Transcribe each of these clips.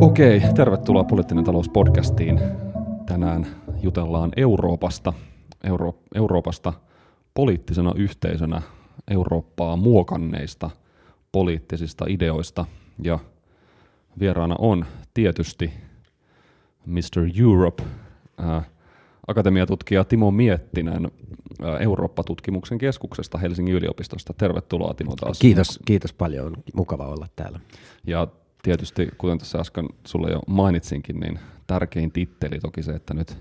Okei, tervetuloa Poliittinen talous podcastiin. Tänään jutellaan Euroopasta, Euro- Euroopasta poliittisena yhteisönä Eurooppaa muokanneista poliittisista ideoista. Ja vieraana on tietysti Mr. Europe, ää, akatemiatutkija Timo Miettinen ää, Eurooppa-tutkimuksen keskuksesta Helsingin yliopistosta. Tervetuloa Timo taas. Kiitos, kiitos paljon, mukava olla täällä. Ja tietysti, kuten tässä äsken sulle jo mainitsinkin, niin tärkein titteli toki se, että nyt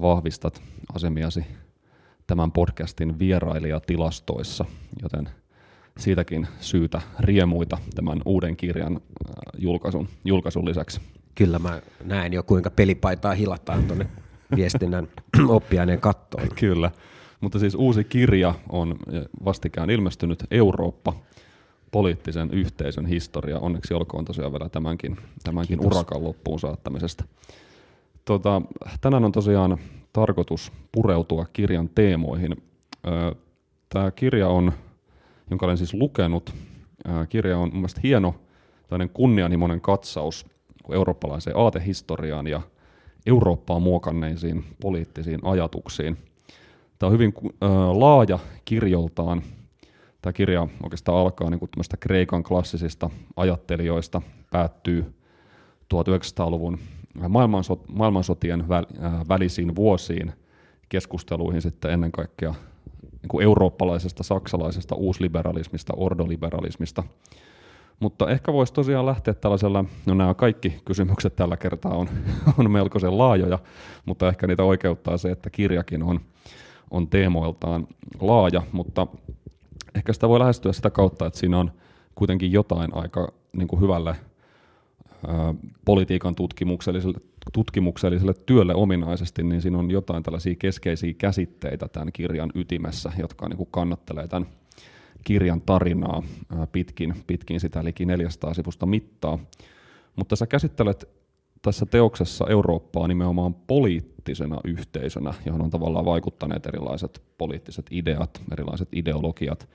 vahvistat asemiasi tämän podcastin vierailijatilastoissa, joten siitäkin syytä riemuita tämän uuden kirjan äh, julkaisun, julkaisun lisäksi. Kyllä mä näen jo, kuinka pelipaitaa hilataan tuonne viestinnän oppiaineen kattoon. Kyllä, mutta siis uusi kirja on vastikään ilmestynyt Eurooppa, poliittisen yhteisön historia. Onneksi olkoon tosiaan vielä tämänkin, tämänkin urakan loppuun saattamisesta. Tota, tänään on tosiaan tarkoitus pureutua kirjan teemoihin. Tämä kirja on, jonka olen siis lukenut, kirja on mun hieno kunnianhimoinen katsaus eurooppalaiseen aatehistoriaan ja Eurooppaa muokanneisiin poliittisiin ajatuksiin. Tämä on hyvin laaja kirjoltaan. Tämä kirja oikeastaan alkaa niin kuin Kreikan klassisista ajattelijoista, päättyy 1900-luvun maailmansotien välisiin vuosiin keskusteluihin sitten ennen kaikkea niin kuin eurooppalaisesta, saksalaisesta uusliberalismista, ordoliberalismista. Mutta ehkä voisi tosiaan lähteä tällaisella, no nämä kaikki kysymykset tällä kertaa on, on melkoisen laajoja, mutta ehkä niitä oikeuttaa se, että kirjakin on, on teemoiltaan laaja, mutta ehkä sitä voi lähestyä sitä kautta, että siinä on kuitenkin jotain aika niin kuin hyvälle politiikan tutkimukselliselle, tutkimukselliselle työlle ominaisesti, niin siinä on jotain tällaisia keskeisiä käsitteitä tämän kirjan ytimessä, jotka niin kuin kannattelee tämän kirjan tarinaa pitkin, pitkin sitä liki 400 sivusta mittaa. Mutta sä käsittelet tässä teoksessa Eurooppaa nimenomaan poliittisena yhteisönä, johon on tavallaan vaikuttaneet erilaiset poliittiset ideat, erilaiset ideologiat.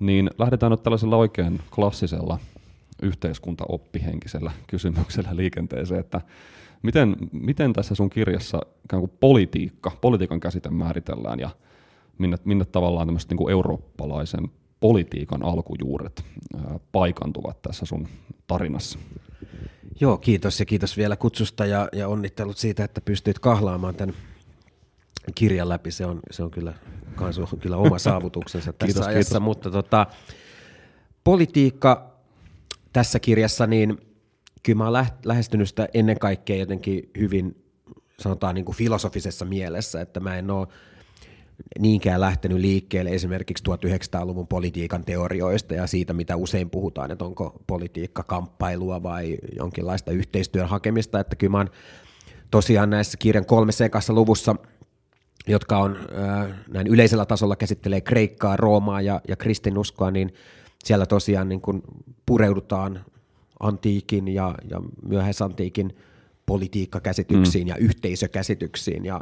Niin lähdetään nyt tällaisella oikein klassisella yhteiskuntaoppihenkisellä kysymyksellä liikenteeseen, että miten, miten tässä sun kirjassa ikään kuin politiikka, politiikan käsite määritellään ja minne, minne tavallaan tämmöiset niin kuin eurooppalaisen politiikan alkujuuret ää, paikantuvat tässä sun tarinassa? Joo, kiitos ja kiitos vielä kutsusta ja, ja onnittelut siitä, että pystyit kahlaamaan tämän kirjan läpi. Se on, se on kyllä, kans on kyllä oma saavutuksensa tässä kiitos, ajassa, kiitos. mutta tota, politiikka tässä kirjassa, niin kyllä mä oon lähestynyt sitä ennen kaikkea jotenkin hyvin, sanotaan niin kuin filosofisessa mielessä, että mä en ole niinkään lähtenyt liikkeelle esimerkiksi 1900-luvun politiikan teorioista ja siitä, mitä usein puhutaan, että onko politiikka kamppailua vai jonkinlaista yhteistyön hakemista, että kyllä mä oon tosiaan näissä kirjan kolmessa ekassa luvussa, jotka on äh, näin yleisellä tasolla käsittelee Kreikkaa, Roomaa ja, ja kristinuskoa, niin siellä tosiaan niin kuin pureudutaan antiikin ja, ja myöhäisantiikin politiikkakäsityksiin mm. ja yhteisökäsityksiin ja,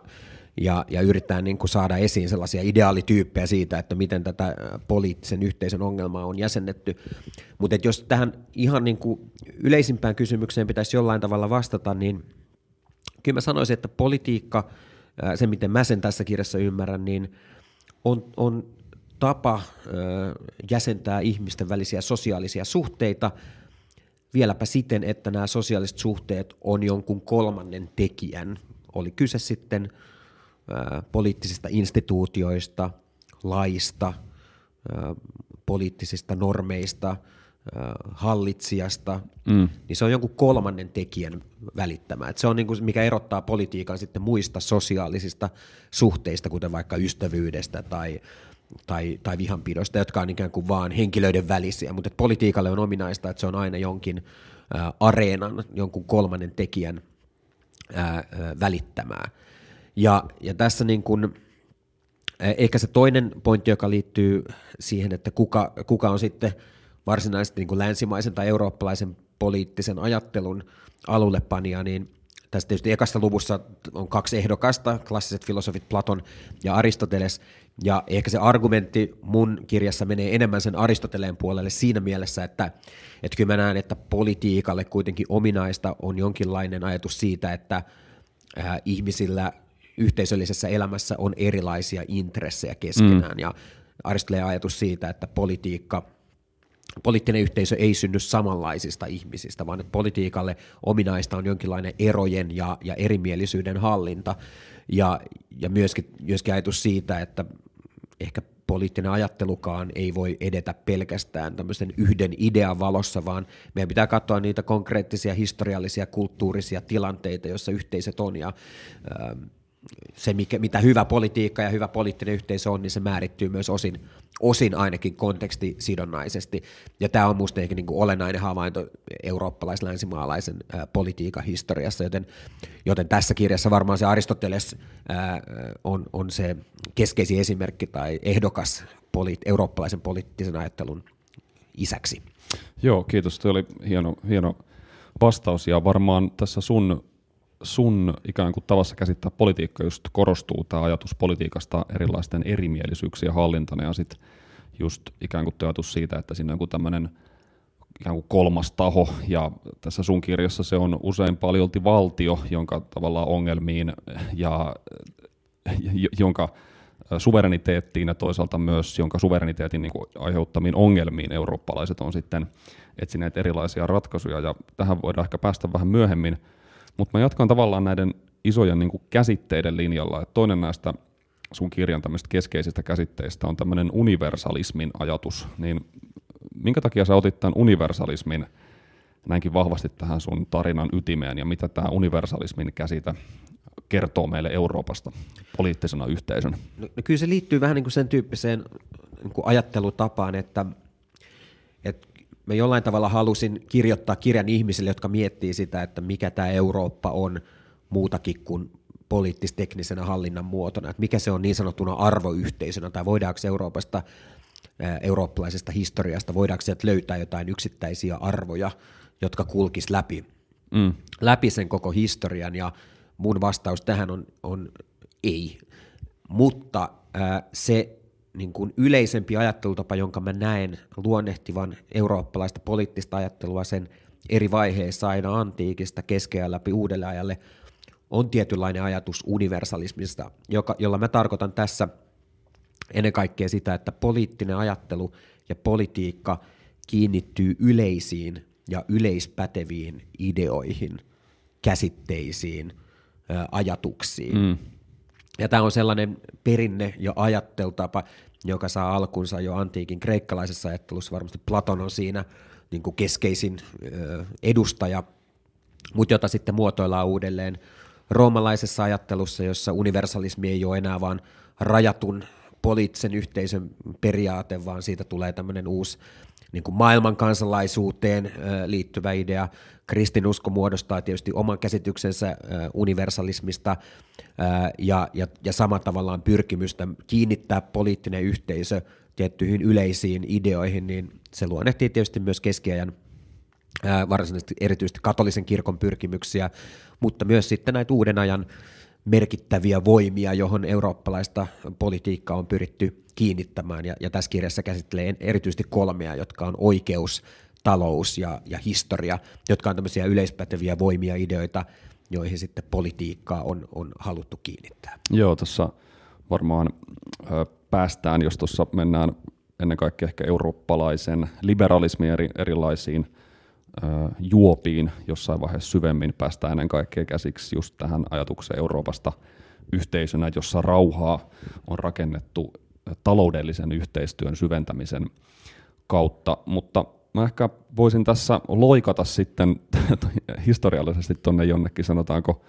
ja, ja yritetään niin kuin saada esiin sellaisia ideaalityyppejä siitä, että miten tätä poliittisen yhteisön ongelmaa on jäsennetty. Mutta jos tähän ihan niin kuin yleisimpään kysymykseen pitäisi jollain tavalla vastata, niin kyllä mä sanoisin, että politiikka, se miten mä sen tässä kirjassa ymmärrän, niin on, on tapa jäsentää ihmisten välisiä sosiaalisia suhteita, vieläpä siten, että nämä sosiaaliset suhteet on jonkun kolmannen tekijän. Oli kyse sitten poliittisista instituutioista, laista, poliittisista normeista, hallitsijasta, mm. niin se on jonkun kolmannen tekijän välittämä. Et se on niin kuin, mikä erottaa politiikan sitten muista sosiaalisista suhteista, kuten vaikka ystävyydestä tai tai, tai vihanpidosta, jotka on ikään kuin vaan henkilöiden välisiä, mutta politiikalle on ominaista, että se on aina jonkin ä, areenan, jonkun kolmannen tekijän ä, ä, välittämää. Ja, ja tässä niin kuin, ehkä se toinen pointti, joka liittyy siihen, että kuka, kuka on sitten varsinaisesti niin kuin länsimaisen tai eurooppalaisen poliittisen ajattelun alullepanija, niin tässä tietysti ekassa luvussa on kaksi ehdokasta, klassiset filosofit Platon ja Aristoteles, ja ehkä se argumentti mun kirjassa menee enemmän sen Aristoteleen puolelle siinä mielessä, että, että kyllä mä näen, että politiikalle kuitenkin ominaista on jonkinlainen ajatus siitä, että äh, ihmisillä yhteisöllisessä elämässä on erilaisia intressejä keskenään, mm. ja Aristoteleen ajatus siitä, että politiikka – poliittinen yhteisö ei synny samanlaisista ihmisistä, vaan että politiikalle ominaista on jonkinlainen erojen ja, ja erimielisyyden hallinta, ja, ja myöskin, myöskin ajatus siitä, että ehkä poliittinen ajattelukaan ei voi edetä pelkästään tämmöisen yhden idean valossa, vaan meidän pitää katsoa niitä konkreettisia historiallisia, kulttuurisia tilanteita, joissa yhteisöt on, ja ähm, se, mikä, mitä hyvä politiikka ja hyvä poliittinen yhteisö on, niin se määrittyy myös osin, osin ainakin kontekstisidonnaisesti. Ja tämä on minusta ehkä niin kuin olennainen havainto eurooppalais-länsimaalaisen ää, politiikan historiassa, joten, joten tässä kirjassa varmaan se Aristoteles ää, on, on se keskeisin esimerkki tai ehdokas poli, eurooppalaisen poliittisen ajattelun isäksi. Joo, kiitos. Tuo oli hieno, hieno vastaus ja varmaan tässä sun sun ikään kuin tavassa käsittää politiikka just korostuu tämä ajatus politiikasta erilaisten erimielisyyksien hallintana ja sitten just ikään kuin ajatus siitä, että siinä on joku tämmöinen ikään kuin kolmas taho, ja tässä sun kirjassa se on usein paljolti valtio, jonka tavallaan ongelmiin ja jonka suvereniteettiin ja toisaalta myös jonka suvereniteetin niin kuin aiheuttamiin ongelmiin eurooppalaiset on sitten etsineet erilaisia ratkaisuja, ja tähän voidaan ehkä päästä vähän myöhemmin, mutta mä jatkan tavallaan näiden isojen niin kuin käsitteiden linjalla. Et toinen näistä sun kirjan keskeisistä käsitteistä on tämmöinen universalismin ajatus. Niin minkä takia sä otit tämän universalismin näinkin vahvasti tähän sun tarinan ytimeen ja mitä tämä universalismin käsite kertoo meille Euroopasta poliittisena yhteisönä? No, no kyllä se liittyy vähän niin kuin sen tyyppiseen niin kuin ajattelutapaan, että, että mä jollain tavalla halusin kirjoittaa kirjan ihmisille, jotka miettii sitä, että mikä tämä Eurooppa on muutakin kuin poliittis-teknisenä hallinnan muotona, että mikä se on niin sanottuna arvoyhteisönä, tai voidaanko Euroopasta, eurooppalaisesta historiasta, voidaanko sieltä löytää jotain yksittäisiä arvoja, jotka kulkis läpi, mm. läpi sen koko historian, ja mun vastaus tähän on, on ei. Mutta se niin kuin yleisempi ajattelutapa, jonka mä näen luonnehtivan eurooppalaista poliittista ajattelua sen eri vaiheissa aina antiikista keskeään läpi uudelle ajalle, on tietynlainen ajatus universalismista, joka, jolla mä tarkoitan tässä ennen kaikkea sitä, että poliittinen ajattelu ja politiikka kiinnittyy yleisiin ja yleispäteviin ideoihin, käsitteisiin, ajatuksiin. Mm. Ja tämä on sellainen perinne ja ajattelutapa, joka saa alkunsa jo antiikin kreikkalaisessa ajattelussa. Varmasti Platon on siinä niin kuin keskeisin edustaja, mutta jota sitten muotoillaan uudelleen roomalaisessa ajattelussa, jossa universalismi ei ole enää vain rajatun poliittisen yhteisön periaate, vaan siitä tulee tämmöinen uusi niin kuin maailman kansalaisuuteen liittyvä idea. Kristinusko muodostaa tietysti oman käsityksensä universalismista ja, ja, ja sama tavallaan pyrkimystä kiinnittää poliittinen yhteisö tiettyihin yleisiin ideoihin, niin se luonnehtii tietysti myös keskiajan varsinaisesti erityisesti katolisen kirkon pyrkimyksiä, mutta myös sitten näitä uuden ajan merkittäviä voimia, johon eurooppalaista politiikkaa on pyritty kiinnittämään. Ja, ja tässä kirjassa käsittelee erityisesti kolmea, jotka on oikeus, talous ja, ja historia, jotka on tämmöisiä yleispäteviä voimia, ideoita, joihin sitten politiikkaa on, on haluttu kiinnittää. Joo, tuossa varmaan ö, päästään, jos tuossa mennään ennen kaikkea ehkä eurooppalaisen liberalismin eri, erilaisiin juopiin jossain vaiheessa syvemmin päästään ennen kaikkea käsiksi just tähän ajatukseen Euroopasta yhteisönä, jossa rauhaa on rakennettu taloudellisen yhteistyön syventämisen kautta, mutta mä ehkä voisin tässä loikata sitten historiallisesti tuonne jonnekin, sanotaanko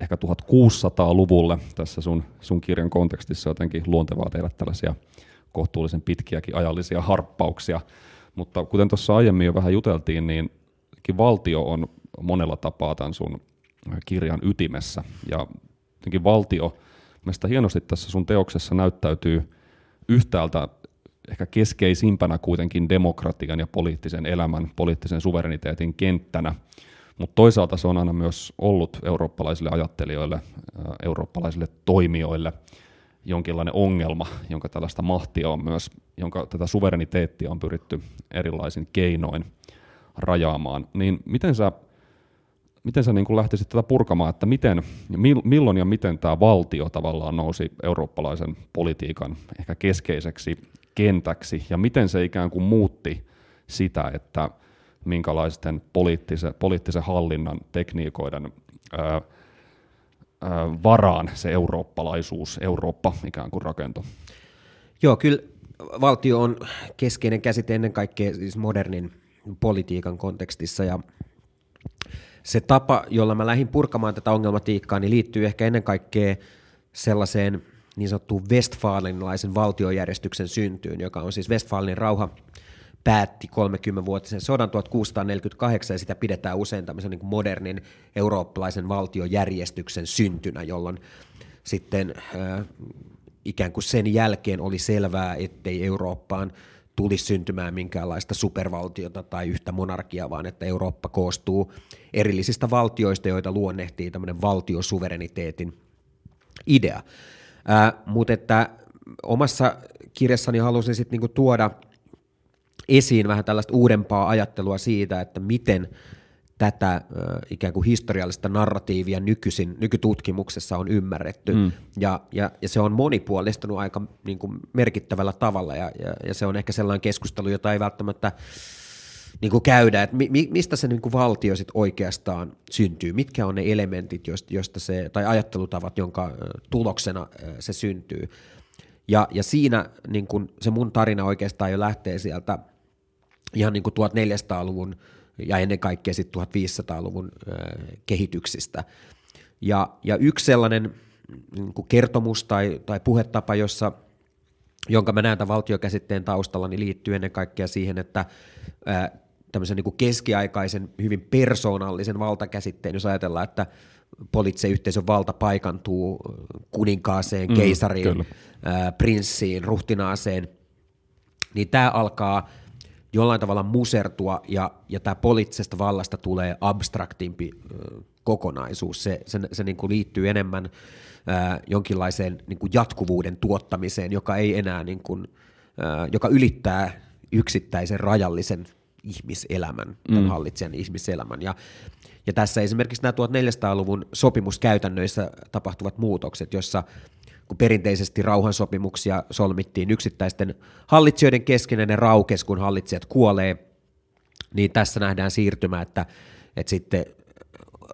ehkä 1600-luvulle tässä sun, sun kirjan kontekstissa jotenkin luontevaa tehdä tällaisia kohtuullisen pitkiäkin ajallisia harppauksia mutta kuten tuossa aiemmin jo vähän juteltiin, niin valtio on monella tapaa tämän sun kirjan ytimessä. Ja jotenkin valtio, mielestäni hienosti tässä sun teoksessa näyttäytyy yhtäältä ehkä keskeisimpänä kuitenkin demokratian ja poliittisen elämän, poliittisen suvereniteetin kenttänä, Mutta toisaalta se on aina myös ollut eurooppalaisille ajattelijoille, eurooppalaisille toimijoille jonkinlainen ongelma, jonka tällaista mahtia on myös, jonka tätä suvereniteettia on pyritty erilaisin keinoin rajaamaan. Niin miten sä, miten sä niin kuin lähtisit tätä purkamaan, että miten, milloin ja miten tämä valtio tavallaan nousi eurooppalaisen politiikan ehkä keskeiseksi kentäksi, ja miten se ikään kuin muutti sitä, että minkälaisten poliittisen, poliittisen hallinnan tekniikoiden ää, ää, varaan se eurooppalaisuus, Eurooppa ikään kuin rakentui. Joo, kyllä valtio on keskeinen käsite ennen kaikkea siis modernin politiikan kontekstissa ja se tapa, jolla mä lähdin purkamaan tätä ongelmatiikkaa, niin liittyy ehkä ennen kaikkea sellaiseen niin sanottuun Westfalenlaisen valtiojärjestyksen syntyyn, joka on siis Westfalenin rauha päätti 30-vuotisen sodan 1648 ja sitä pidetään usein tämmöisen niin modernin eurooppalaisen valtiojärjestyksen syntynä, jolloin sitten äh, ikään kuin sen jälkeen oli selvää, ettei Eurooppaan tulisi syntymään minkäänlaista supervaltiota tai yhtä monarkiaa, vaan että Eurooppa koostuu erillisistä valtioista, joita luonnehtii tämmöinen valtiosuvereniteetin idea. Äh, mutta että omassa kirjassani halusin sitten niinku tuoda esiin vähän tällaista uudempaa ajattelua siitä, että miten tätä ikään kuin historiallista narratiivia nykyisin, nykytutkimuksessa on ymmärretty, mm. ja, ja, ja se on monipuolistunut aika niin kuin merkittävällä tavalla, ja, ja, ja se on ehkä sellainen keskustelu, jota ei välttämättä niin kuin käydä, että mi, mistä se niin kuin valtio sit oikeastaan syntyy, mitkä on ne elementit, joista se, tai ajattelutavat, jonka tuloksena se syntyy. Ja, ja siinä niin kuin se mun tarina oikeastaan jo lähtee sieltä ihan niin kuin 1400-luvun ja ennen kaikkea sitten 1500-luvun kehityksistä. Ja, ja yksi sellainen niin kuin kertomus tai, tai puhetapa, jossa, jonka mä näen tämän valtiokäsitteen taustalla, niin liittyy ennen kaikkea siihen, että ää, tämmöisen niin kuin keskiaikaisen, hyvin persoonallisen valtakäsitteen, jos ajatellaan, että poliittisen yhteisön valta paikantuu kuninkaaseen, mm, keisariin, ää, prinssiin, ruhtinaaseen, niin tämä alkaa – jollain tavalla musertua ja, ja tämä poliittisesta vallasta tulee abstraktimpi kokonaisuus. Se, se, se niin kuin liittyy enemmän ö, jonkinlaiseen niin kuin jatkuvuuden tuottamiseen, joka ei enää niin kuin, ö, joka ylittää yksittäisen rajallisen ihmiselämän, mm. hallitsijan ihmiselämän. Ja, ja tässä esimerkiksi nämä 1400-luvun sopimuskäytännöissä tapahtuvat muutokset, jossa kun perinteisesti rauhansopimuksia solmittiin yksittäisten hallitsijoiden kesken ja ne raukes, kun hallitsijat kuolee, niin tässä nähdään siirtymä, että, että sitten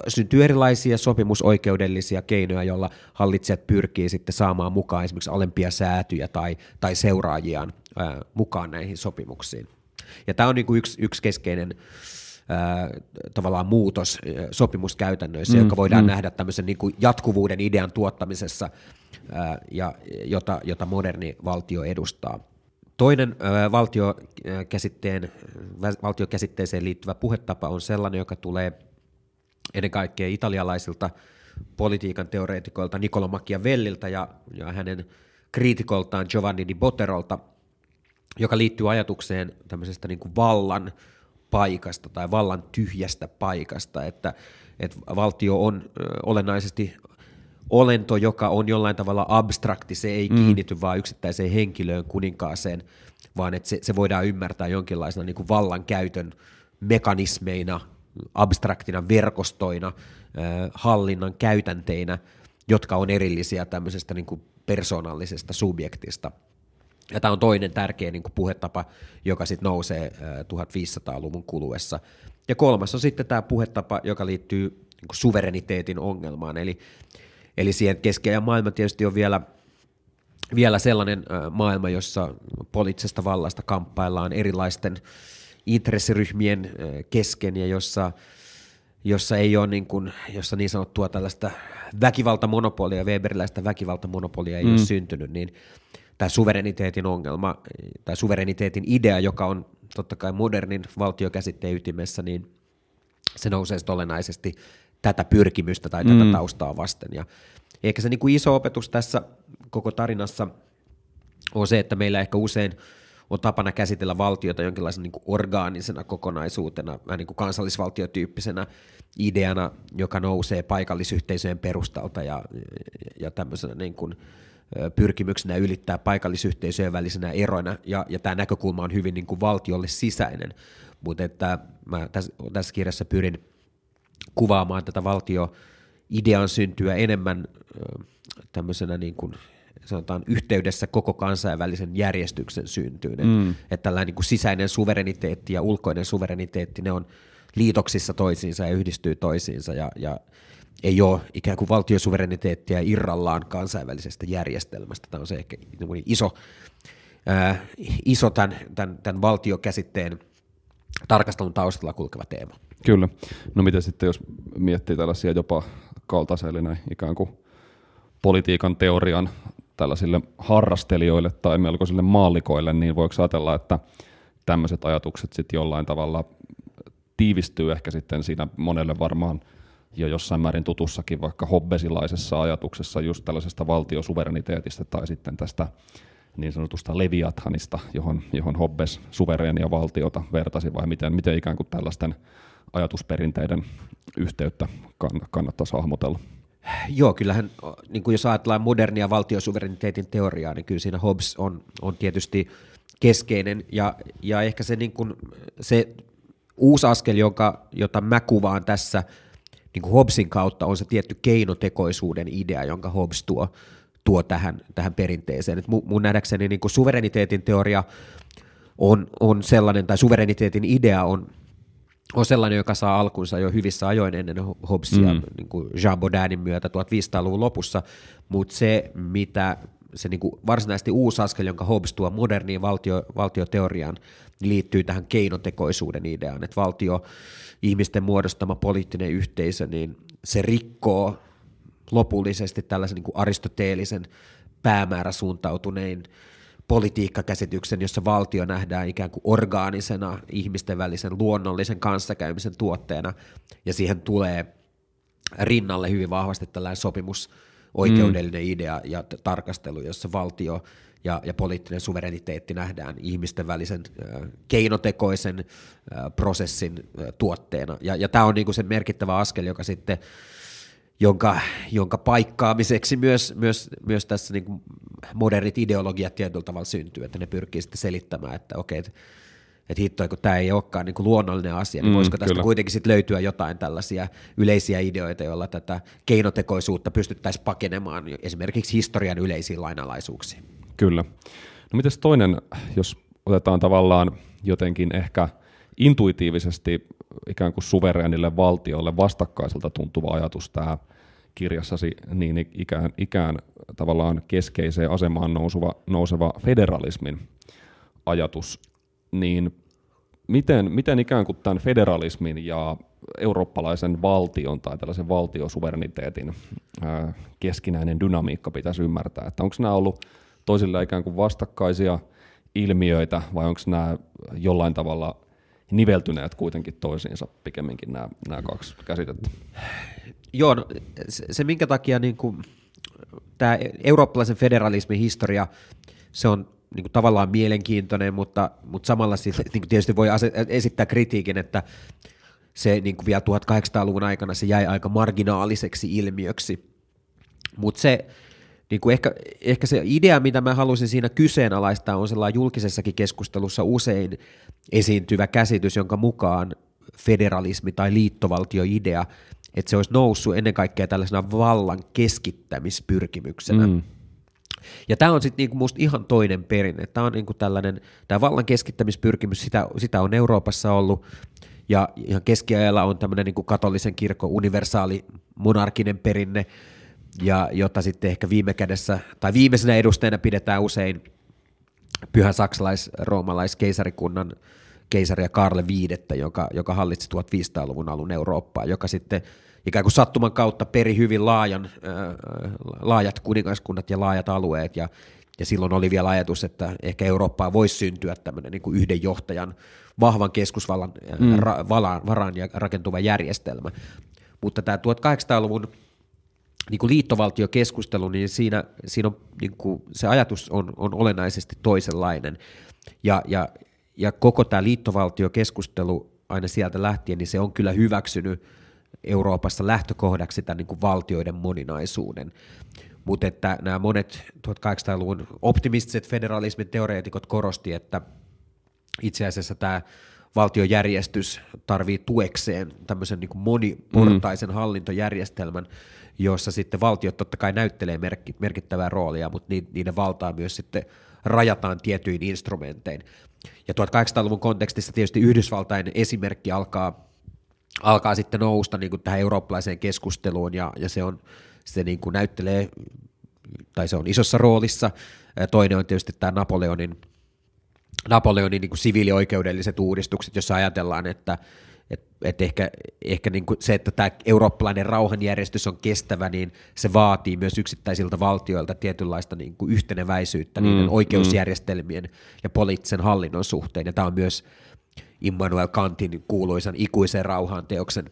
syntyy erilaisia sopimusoikeudellisia keinoja, joilla hallitsijat pyrkii sitten saamaan mukaan esimerkiksi alempia säätyjä tai, tai seuraajiaan ää, mukaan näihin sopimuksiin. Ja tämä on niin kuin yksi, yksi keskeinen ää, tavallaan muutos sopimuskäytännöissä, mm, joka voidaan mm. nähdä tämmöisen niin kuin jatkuvuuden idean tuottamisessa ja, jota, jota moderni valtio edustaa. Toinen valtiokäsitteen, valtiokäsitteeseen liittyvä puhetapa on sellainen, joka tulee ennen kaikkea italialaisilta politiikan teoreetikoilta Niccolo Machiavellilta ja, ja hänen kriitikoltaan Giovanni di Botterolta, joka liittyy ajatukseen tämmöisestä niin kuin vallan paikasta tai vallan tyhjästä paikasta, että, että valtio on olennaisesti olento, joka on jollain tavalla abstrakti, se ei mm. kiinnity vaan yksittäiseen henkilöön, kuninkaaseen, vaan että se, se voidaan ymmärtää jonkinlaisena niin kuin vallankäytön mekanismeina, abstraktina verkostoina, hallinnan käytänteinä, jotka on erillisiä tämmöisestä niin kuin persoonallisesta subjektista. Ja tämä on toinen tärkeä niin kuin puhetapa, joka sitten nousee 1500-luvun kuluessa. Ja kolmas on sitten tämä puhetapa, joka liittyy niin kuin suvereniteetin ongelmaan, eli Eli siihen keskiajan maailma tietysti on vielä, vielä sellainen maailma, jossa poliittisesta vallasta kamppaillaan erilaisten intressiryhmien kesken ja jossa, jossa ei ole niin, kuin, jossa niin sanottua tällaista väkivaltamonopolia, Weberiläistä väkivaltamonopolia ei mm. ole syntynyt, niin tämä suvereniteetin ongelma tai suvereniteetin idea, joka on totta kai modernin valtiokäsitteen ytimessä, niin se nousee olennaisesti tätä pyrkimystä tai tätä mm. taustaa vasten. Ja ehkä se niin kuin iso opetus tässä koko tarinassa on se, että meillä ehkä usein on tapana käsitellä valtiota jonkinlaisena niin kuin orgaanisena kokonaisuutena, vähän niin kuin kansallisvaltiotyyppisenä ideana, joka nousee paikallisyhteisöjen perustalta ja, ja tämmöisenä niin kuin, pyrkimyksenä ylittää paikallisyhteisöjen välisenä eroina, ja, ja tämä näkökulma on hyvin niin kuin valtiolle sisäinen, mutta että mä tässä, tässä kirjassa pyrin kuvaamaan tätä valtio idean syntyä enemmän tämmöisenä niin kuin sanotaan yhteydessä koko kansainvälisen järjestyksen syntyyn. Mm. Että tällainen niin kuin sisäinen suvereniteetti ja ulkoinen suvereniteetti, ne on liitoksissa toisiinsa ja yhdistyy toisiinsa ja, ja ei ole ikään kuin valtiosuvereniteettia irrallaan kansainvälisestä järjestelmästä. Tämä on se ehkä niin iso, ää, iso tämän, tämän, tämän valtiokäsitteen tarkastelun taustalla kulkeva teema. Kyllä. No miten sitten, jos miettii tällaisia jopa kaltaisia, eli näin ikään kuin politiikan teorian tällaisille harrastelijoille tai melkoisille maallikoille, niin voiko ajatella, että tämmöiset ajatukset sitten jollain tavalla tiivistyy ehkä sitten siinä monelle varmaan jo jossain määrin tutussakin vaikka hobbesilaisessa ajatuksessa just tällaisesta valtiosuvereniteetistä tai sitten tästä niin sanotusta Leviathanista, johon, johon Hobbes suvereenia valtiota vertasi, vai miten, miten ikään kuin tällaisten ajatusperinteiden yhteyttä kannattaisi hahmotella? Joo, kyllähän niin kuin jos ajatellaan modernia valtiosuvereniteetin teoriaa, niin kyllä siinä Hobbes on, on tietysti keskeinen, ja, ja ehkä se, niin kuin, se uusi askel, joka, jota mä kuvaan tässä niin kuin Hobbesin kautta, on se tietty keinotekoisuuden idea, jonka Hobbes tuo, tuo tähän, tähän perinteeseen. Et mun, mun nähdäkseni niin kuin suvereniteetin teoria on, on sellainen, tai suvereniteetin idea on, on sellainen, joka saa alkunsa jo hyvissä ajoin ennen Hobbesia, mm. niin kuin Jean Baudinin myötä 1500-luvun lopussa, mutta se, mitä se niin kuin varsinaisesti uusi askel, jonka Hobbes tuo moderniin valtio, valtioteoriaan, liittyy tähän keinotekoisuuden ideaan, että valtio, ihmisten muodostama poliittinen yhteisö, niin se rikkoo lopullisesti tällaisen niin kuin aristoteelisen päämääräsuuntautuneen politiikkakäsityksen, jossa valtio nähdään ikään kuin orgaanisena ihmisten välisen luonnollisen kanssakäymisen tuotteena, ja siihen tulee rinnalle hyvin vahvasti tällainen sopimus, oikeudellinen mm. idea ja tarkastelu, jossa valtio ja, ja poliittinen suvereniteetti nähdään ihmisten välisen äh, keinotekoisen äh, prosessin äh, tuotteena. Ja, ja tämä on niinku se merkittävä askel, joka sitten jonka, jonka paikkaamiseksi myös, myös, myös tässä niin modernit ideologiat tietyllä tavalla syntyy, että ne pyrkii sitten selittämään, että okei, että että hitto, kun tämä ei olekaan niin kuin luonnollinen asia, niin mm, voisiko tästä kyllä. kuitenkin sit löytyä jotain tällaisia yleisiä ideoita, joilla tätä keinotekoisuutta pystyttäisiin pakenemaan esimerkiksi historian yleisiin lainalaisuuksiin. Kyllä. No mites toinen, jos otetaan tavallaan jotenkin ehkä intuitiivisesti ikään kuin suvereenille valtiolle vastakkaiselta tuntuva ajatus tämä kirjassasi niin ikään, ikään tavallaan keskeiseen asemaan nouseva, nouseva federalismin ajatus, niin miten, miten ikään kuin tämän federalismin ja eurooppalaisen valtion tai tällaisen valtiosuvereniteetin keskinäinen dynamiikka pitäisi ymmärtää, että onko nämä ollut toisilla ikään kuin vastakkaisia ilmiöitä vai onko nämä jollain tavalla niveltyneet kuitenkin toisiinsa pikemminkin nämä, nämä kaksi käsitettä? Joo, no, se, se minkä takia niin kuin, tämä eurooppalaisen federalismin historia, se on niin kuin tavallaan mielenkiintoinen, mutta, mutta samalla siis, niin kuin tietysti voi esittää kritiikin, että se niin kuin vielä 1800-luvun aikana se jäi aika marginaaliseksi ilmiöksi. Mutta se, niin kuin ehkä, ehkä se idea, mitä mä halusin siinä kyseenalaistaa, on sellainen julkisessakin keskustelussa usein esiintyvä käsitys, jonka mukaan federalismi tai liittovaltioidea, että se olisi noussut ennen kaikkea tällaisena vallan keskittämispyrkimyksenä. Mm. Ja tämä on sitten niinku musta ihan toinen perinne. Tämä on niinku tällainen, tämä vallan keskittämispyrkimys, sitä, sitä on Euroopassa ollut, ja ihan keskiajalla on tämmöinen niinku katolisen kirkon universaali monarkinen perinne, ja jota sitten ehkä viime kädessä, tai viimeisenä edustajana pidetään usein pyhän saksalais-roomalais-keisarikunnan keisaria Karle V, joka, joka hallitsi 1500-luvun alun Eurooppaa, joka sitten ikään kuin sattuman kautta peri hyvin laajan, äh, laajat kuningaskunnat ja laajat alueet, ja, ja silloin oli vielä ajatus, että ehkä Eurooppaa voisi syntyä tämmöinen niin kuin yhden johtajan vahvan keskusvallan mm. ra, valan, varaan ja rakentuva järjestelmä. Mutta tämä 1800-luvun niin kuin liittovaltiokeskustelu, niin siinä, siinä on, niin kuin, se ajatus on, on olennaisesti toisenlainen. Ja, ja, ja koko tämä liittovaltiokeskustelu aina sieltä lähtien, niin se on kyllä hyväksynyt Euroopassa lähtökohdaksi tämän niin kuin valtioiden moninaisuuden. Mutta että nämä monet 1800-luvun optimistiset federalismin teoreetikot korosti, että itse asiassa tämä valtiojärjestys tarvii tuekseen tämmöisen niin kuin moniportaisen mm. hallintojärjestelmän, jossa sitten valtiot totta kai näyttelee merkittävää roolia, mutta niiden valtaa myös sitten rajataan tietyin instrumentein. Ja 1800-luvun kontekstissa tietysti Yhdysvaltain esimerkki alkaa, alkaa sitten nousta niin kuin tähän eurooppalaiseen keskusteluun, ja, ja se, on, se niin kuin näyttelee, tai se on isossa roolissa. Toinen on tietysti tämä Napoleonin, Napoleonin niin kuin siviilioikeudelliset uudistukset, jossa ajatellaan, että et, et ehkä, ehkä niin kuin se, että tämä eurooppalainen rauhanjärjestys on kestävä, niin se vaatii myös yksittäisiltä valtioilta tietynlaista niin kuin yhteneväisyyttä mm, niiden oikeusjärjestelmien mm. ja poliittisen hallinnon suhteen. Ja tämä on myös Immanuel Kantin kuuluisan ikuisen rauhan teoksen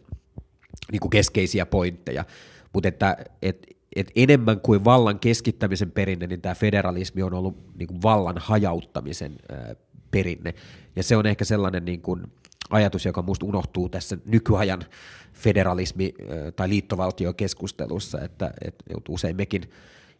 niin kuin keskeisiä pointteja. Mutta että et, et enemmän kuin vallan keskittämisen perinne, niin tämä federalismi on ollut niin kuin vallan hajauttamisen ää, perinne. Ja se on ehkä sellainen niin kuin, ajatus, joka minusta unohtuu tässä nykyajan federalismi- tai liittovaltiokeskustelussa, että, että usein mekin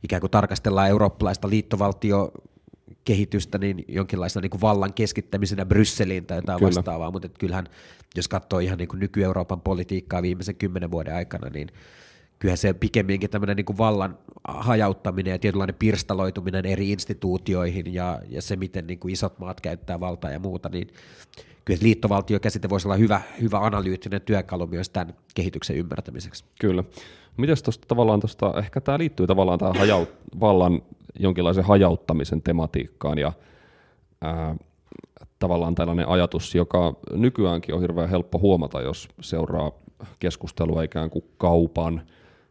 ikään kuin tarkastellaan eurooppalaista liittovaltiokehitystä niin jonkinlaisena niin kuin vallan keskittämisenä Brysseliin tai jotain Kyllä. vastaavaa, mutta että kyllähän jos katsoo ihan niin kuin nyky-Euroopan politiikkaa viimeisen kymmenen vuoden aikana, niin kyllähän se pikemminkin tämmöinen niin kuin vallan hajauttaminen ja tietynlainen pirstaloituminen eri instituutioihin ja, ja se, miten niin kuin isot maat käyttää valtaa ja muuta, niin kyllä liittovaltiokäsite voisi olla hyvä, hyvä analyyttinen työkalu myös tämän kehityksen ymmärtämiseksi. Kyllä. Miten tuosta tavallaan tuosta, ehkä tämä liittyy tavallaan tähän hajaut, vallan jonkinlaisen hajauttamisen tematiikkaan ja ää, tavallaan tällainen ajatus, joka nykyäänkin on hirveän helppo huomata, jos seuraa keskustelua ikään kuin kaupan,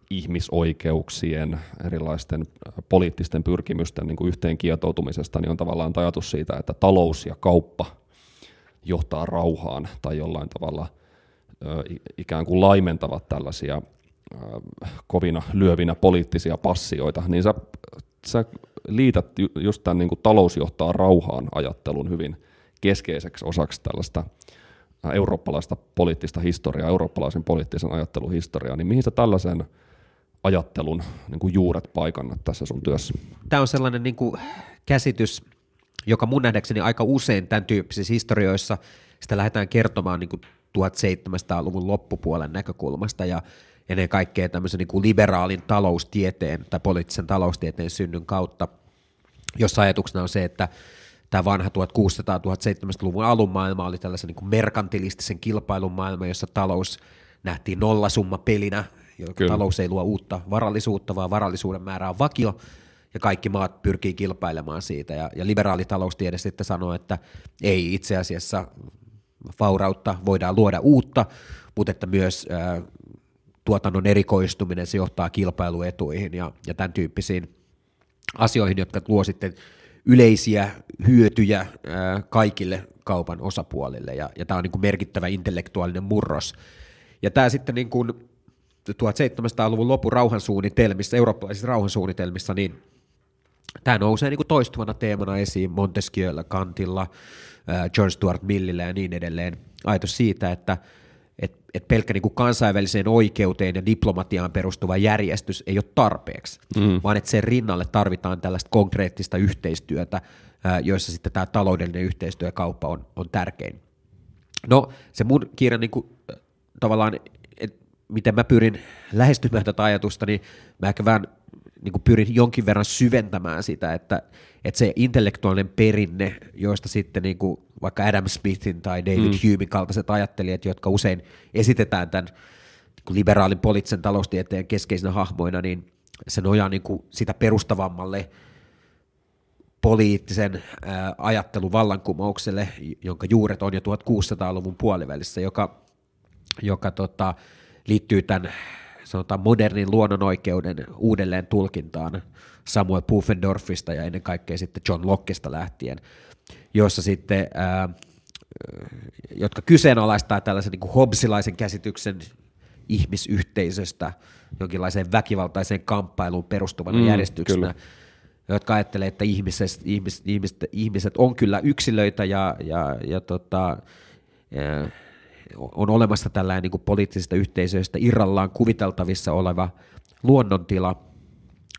ihmisoikeuksien, erilaisten poliittisten pyrkimysten niin kuin yhteen kietoutumisesta, niin on tavallaan ajatus siitä, että talous ja kauppa johtaa rauhaan tai jollain tavalla ikään kuin laimentavat tällaisia kovina lyövinä poliittisia passioita, niin sä, sä liität just tämän niin kuin talous johtaa rauhaan ajattelun hyvin keskeiseksi osaksi tällaista eurooppalaista poliittista historiaa, eurooppalaisen poliittisen ajattelun historiaa, niin mihin sä tällaisen ajattelun niin kuin juuret paikannat tässä sun työssä? Tämä on sellainen niin kuin käsitys, joka mun nähdäkseni aika usein tämän tyyppisissä historioissa sitä lähdetään kertomaan niin kuin 1700-luvun loppupuolen näkökulmasta ja ennen kaikkea tämmöisen niin kuin liberaalin taloustieteen tai poliittisen taloustieteen synnyn kautta, jossa ajatuksena on se, että tämä vanha 1600-1700-luvun alun maailma oli tällaisen niin kuin merkantilistisen kilpailun maailma, jossa talous nähtiin nollasumma pelinä, joka talous ei luo uutta varallisuutta, vaan varallisuuden määrä on vakio, ja kaikki maat pyrkii kilpailemaan siitä. Ja, ja liberaali taloustiede sitten sanoo, että ei itse asiassa vaurautta voidaan luoda uutta, mutta että myös ää, tuotannon erikoistuminen se johtaa kilpailuetuihin ja, ja tämän tyyppisiin asioihin, jotka luo sitten yleisiä hyötyjä ää, kaikille kaupan osapuolille. Ja, ja tämä on niin kuin merkittävä intellektuaalinen murros. Ja tämä sitten niin kuin 1700-luvun lopun rauhansuunnitelmissa, eurooppalaisissa rauhansuunnitelmissa, niin Tämä nousee niin kuin toistuvana teemana esiin Montesquieulla, Kantilla, John Stuart Millillä ja niin edelleen. Ajatus siitä, että et, et pelkkä niin kuin kansainväliseen oikeuteen ja diplomatiaan perustuva järjestys ei ole tarpeeksi, mm. vaan että sen rinnalle tarvitaan tällaista konkreettista yhteistyötä, joissa sitten tämä taloudellinen yhteistyö ja kauppa on, on tärkein. No se mun kirjan niin kuin, tavallaan, että miten mä pyrin lähestymään tätä ajatusta, niin mä ehkä vähän niin kuin pyrin jonkin verran syventämään sitä, että, että se intellektuaalinen perinne, joista sitten niin kuin vaikka Adam Smithin tai David mm. Humein kaltaiset ajattelijat, jotka usein esitetään tämän niin liberaalin poliittisen taloustieteen keskeisinä hahmoina, niin se nojaa niin kuin sitä perustavammalle poliittisen ää, ajattelun vallankumoukselle, jonka juuret on jo 1600-luvun puolivälissä, joka, joka tota, liittyy tämän sanotaan modernin luonnonoikeuden uudelleen tulkintaan Samuel Pufendorfista ja ennen kaikkea sitten John Lockesta lähtien, jossa sitten, ää, jotka kyseenalaistaa tällaisen niin kuin Hobbesilaisen käsityksen ihmisyhteisöstä jonkinlaiseen väkivaltaiseen kamppailuun perustuvana mm, järjestyksenä, kyllä. jotka ajattelee, että ihmiset, ihmiset, ihmiset, ihmiset on kyllä yksilöitä ja, ja, ja tota, ja, on olemassa tällainen niin kuin poliittisista yhteisöistä irrallaan kuviteltavissa oleva luonnontila,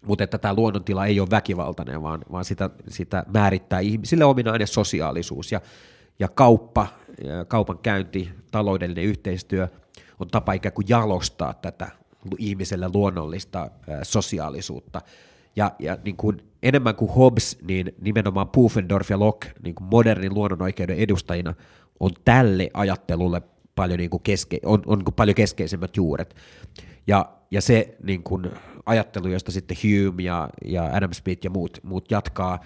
mutta että tämä luonnontila ei ole väkivaltainen, vaan, vaan sitä, sitä määrittää ihmisille ominainen sosiaalisuus ja, ja kauppa, kaupan käynti, taloudellinen yhteistyö on tapa ikään kuin jalostaa tätä ihmiselle luonnollista sosiaalisuutta. Ja, ja niin kuin enemmän kuin Hobbes, niin nimenomaan Pufendorf ja Locke niin kuin modernin luonnonoikeuden edustajina on tälle ajattelulle paljon, niin kuin keske, on, on niin kuin paljon keskeisemmät juuret. Ja, ja se niin kuin ajattelu, josta sitten Hume ja, ja Adam Smith ja muut, muut jatkaa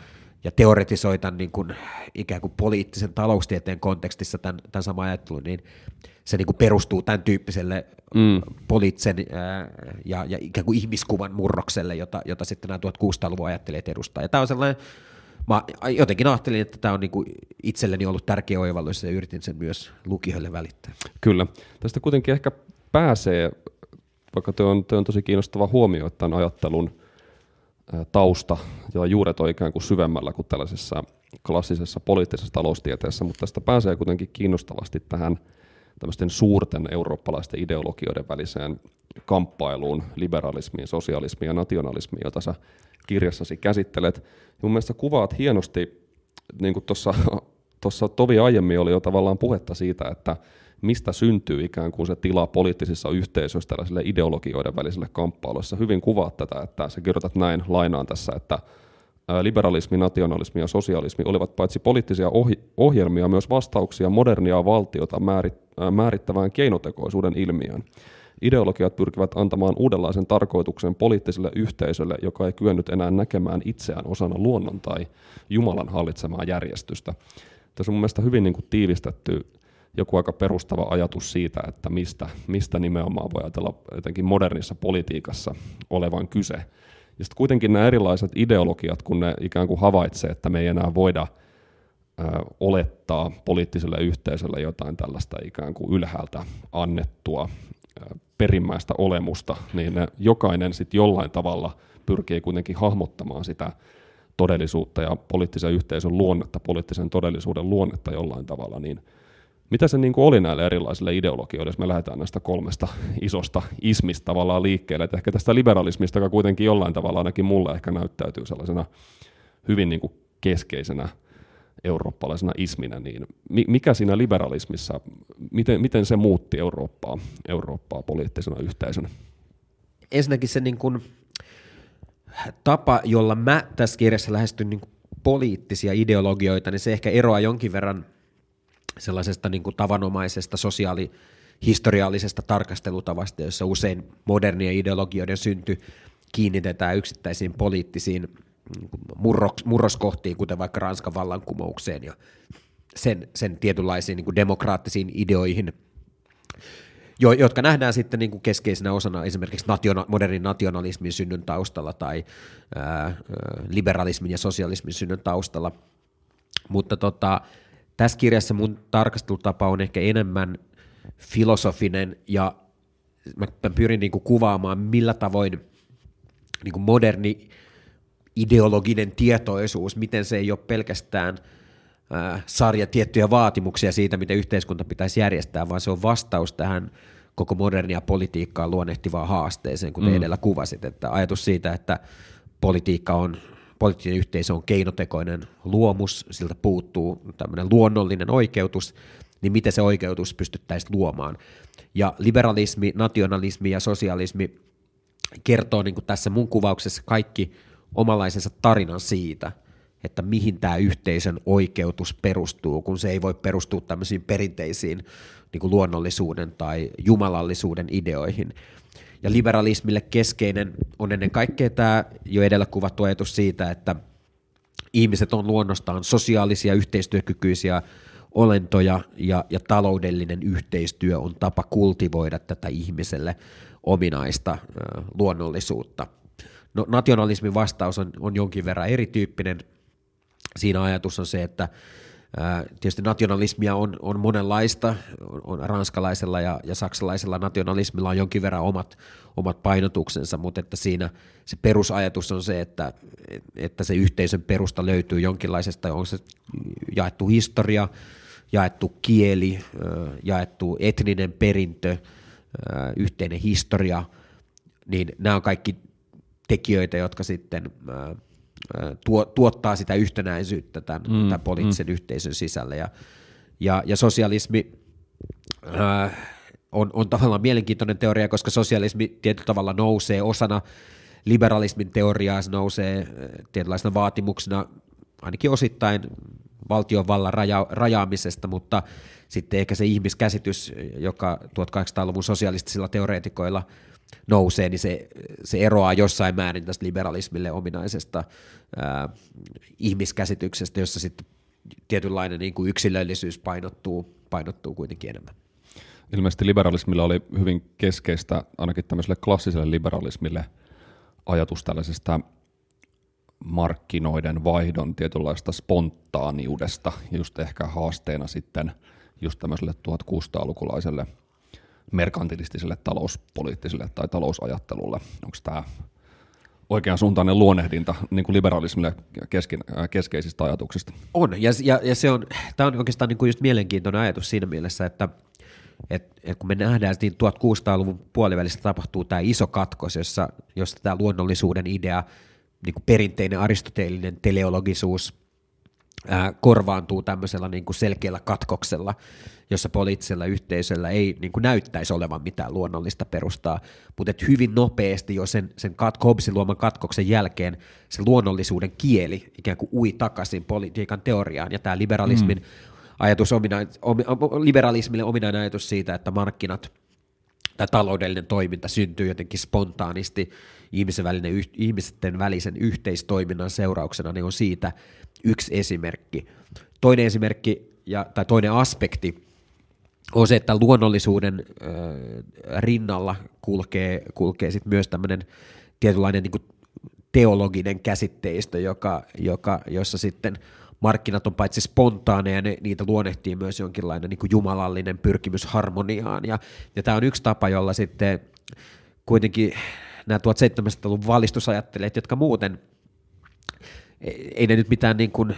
ja teoretisoi tämän niin kuin, ikään kuin poliittisen taloustieteen kontekstissa tämän, tämän saman ajattelun, niin se niin kuin perustuu tämän tyyppiselle mm. poliittisen ää, ja, ja ikään kuin ihmiskuvan murrokselle, jota, jota sitten nämä 1600-luvun ajattelijat edustaa. Ja tämä on sellainen, mä jotenkin ajattelin, että tämä on niin kuin itselleni ollut tärkeä oivallus ja yritin sen myös lukijoille välittää. Kyllä. Tästä kuitenkin ehkä pääsee, vaikka tuo on, on tosi kiinnostava huomio, että tämän ajattelun tausta ja juuret on ikään kuin syvemmällä kuin tällaisessa klassisessa poliittisessa taloustieteessä, mutta tästä pääsee kuitenkin kiinnostavasti tähän tämmöisten suurten eurooppalaisten ideologioiden väliseen kamppailuun, liberalismiin, sosialismiin ja nationalismiin, jota sä kirjassasi käsittelet. Mun mielestä kuvaat hienosti, niin kuin tuossa tovi aiemmin oli jo tavallaan puhetta siitä, että mistä syntyy ikään kuin se tila poliittisissa yhteisöissä tällaisille ideologioiden välisille kamppailuissa. Hyvin kuvaat tätä, että sä kirjoitat näin, lainaan tässä, että liberalismi, nationalismi ja sosialismi olivat paitsi poliittisia ohjelmia myös vastauksia modernia valtiota määrittävään keinotekoisuuden ilmiöön. Ideologiat pyrkivät antamaan uudenlaisen tarkoituksen poliittiselle yhteisölle, joka ei kyennyt enää näkemään itseään osana luonnon tai Jumalan hallitsemaa järjestystä. Tässä on mun mielestä hyvin niin kuin tiivistetty joku aika perustava ajatus siitä, että mistä, mistä nimenomaan voi ajatella jotenkin modernissa politiikassa olevan kyse. Ja sitten kuitenkin nämä erilaiset ideologiat, kun ne ikään kuin havaitsee, että me ei enää voida olettaa poliittiselle yhteisölle jotain tällaista ikään kuin ylhäältä annettua perimmäistä olemusta, niin ne jokainen sitten jollain tavalla pyrkii kuitenkin hahmottamaan sitä todellisuutta ja poliittisen yhteisön luonnetta, poliittisen todellisuuden luonnetta jollain tavalla, niin – mitä se niin kuin oli näille erilaisille ideologioille, jos me lähdetään näistä kolmesta isosta ismistä tavallaan liikkeelle, että ehkä tästä liberalismista, joka kuitenkin jollain tavalla ainakin mulle ehkä näyttäytyy sellaisena hyvin niin kuin keskeisenä eurooppalaisena isminä, niin mikä siinä liberalismissa, miten, miten se muutti Eurooppaa, Eurooppaa poliittisena yhteisönä? Ensinnäkin se niin kuin tapa, jolla mä tässä kirjassa lähestyn niin kuin poliittisia ideologioita, niin se ehkä eroaa jonkin verran – sellaisesta niin kuin tavanomaisesta sosiaalihistoriallisesta tarkastelutavasta, jossa usein modernien ideologioiden synty kiinnitetään yksittäisiin poliittisiin niin murroskohtiin, kuten vaikka Ranskan vallankumoukseen ja sen, sen tietynlaisiin niin kuin demokraattisiin ideoihin, jo, jotka nähdään sitten niin kuin keskeisenä osana esimerkiksi nationa, modernin nationalismin synnyn taustalla tai ää, liberalismin ja sosialismin synnyn taustalla. Mutta tota, tässä kirjassa mun tarkastelutapa on ehkä enemmän filosofinen ja mä pyrin niin kuin kuvaamaan, millä tavoin niin kuin moderni ideologinen tietoisuus, miten se ei ole pelkästään äh, sarja tiettyjä vaatimuksia siitä, miten yhteiskunta pitäisi järjestää, vaan se on vastaus tähän koko modernia politiikkaa luonnehtivaan haasteeseen, kuten mm. edellä kuvasit, että ajatus siitä, että politiikka on poliittinen yhteisö on keinotekoinen luomus, siltä puuttuu tämmöinen luonnollinen oikeutus, niin miten se oikeutus pystyttäisiin luomaan. Ja liberalismi, nationalismi ja sosialismi kertoo niin kuin tässä mun kuvauksessa kaikki omalaisensa tarinan siitä, että mihin tämä yhteisön oikeutus perustuu, kun se ei voi perustua tämmöisiin perinteisiin niin kuin luonnollisuuden tai jumalallisuuden ideoihin. Ja liberalismille keskeinen on ennen kaikkea tämä jo edellä kuvattu ajatus siitä, että ihmiset on luonnostaan sosiaalisia, yhteistyökykyisiä olentoja ja, ja taloudellinen yhteistyö on tapa kultivoida tätä ihmiselle ominaista luonnollisuutta. No, nationalismin vastaus on, on jonkin verran erityyppinen. Siinä ajatus on se, että Tietysti nationalismia on, on monenlaista, on ranskalaisella ja, ja saksalaisella nationalismilla on jonkin verran omat, omat painotuksensa, mutta että siinä se perusajatus on se, että, että se yhteisön perusta löytyy jonkinlaisesta, on se jaettu historia, jaettu kieli, jaettu etninen perintö, yhteinen historia, niin nämä on kaikki tekijöitä, jotka sitten tuo, tuottaa sitä yhtenäisyyttä tämän, mm, tämän poliittisen mm. yhteisön sisällä. Ja, ja, ja sosialismi äh, on, on tavallaan mielenkiintoinen teoria, koska sosialismi tietyllä tavalla nousee osana liberalismin teoriaa, se nousee tietynlaisena vaatimuksena ainakin osittain valtiovallan raja, rajaamisesta, mutta sitten ehkä se ihmiskäsitys, joka 1800-luvun sosialistisilla teoreetikoilla – nousee, niin se, se eroaa jossain määrin tästä liberalismille ominaisesta ää, ihmiskäsityksestä, jossa sitten tietynlainen niin kuin yksilöllisyys painottuu, painottuu kuitenkin enemmän. Ilmeisesti liberalismilla oli hyvin keskeistä, ainakin tämmöiselle klassiselle liberalismille, ajatus tällaisesta markkinoiden vaihdon tietynlaista spontaaniudesta, just ehkä haasteena sitten just tämmöiselle 1600-lukulaiselle – merkantilistiselle talouspoliittiselle tai talousajattelulle. Onko tämä oikean suuntainen luonnehdinta niin kuin liberalismille keskin, äh, keskeisistä ajatuksista? On, ja, ja, ja se on, tämä on oikeastaan niin kuin just mielenkiintoinen ajatus siinä mielessä, että et, et kun me nähdään, että niin 1600-luvun puolivälissä tapahtuu tämä iso katkos, jossa, jossa tämä luonnollisuuden idea, niin kuin perinteinen aristoteellinen teleologisuus ää, korvaantuu tämmöisellä niin kuin selkeällä katkoksella, jossa poliittisella yhteisöllä ei niin kuin näyttäisi olevan mitään luonnollista perustaa, mutta että hyvin nopeasti jo sen, sen kat, Hobbesin luoman katkoksen jälkeen se luonnollisuuden kieli ikään kuin ui takaisin politiikan teoriaan, ja tämä liberalismin mm. ajatus, omina, om, liberalismille ominainen ajatus siitä, että markkinat tai taloudellinen toiminta syntyy jotenkin spontaanisti ihmisen välinen, ihmisten välisen yhteistoiminnan seurauksena, niin on siitä yksi esimerkki. Toinen esimerkki ja, tai toinen aspekti on se, että luonnollisuuden äh, rinnalla kulkee, kulkee sit myös tämmöinen tietynlainen niin teologinen käsitteistö, joka, joka, jossa sitten markkinat on paitsi spontaaneja, ne, niitä luonnehtii myös jonkinlainen niin kuin jumalallinen pyrkimys harmoniaan. Ja, ja tämä on yksi tapa, jolla sitten kuitenkin nämä 1700-luvun valistusajattelijat, jotka muuten ei ne nyt mitään niin kuin,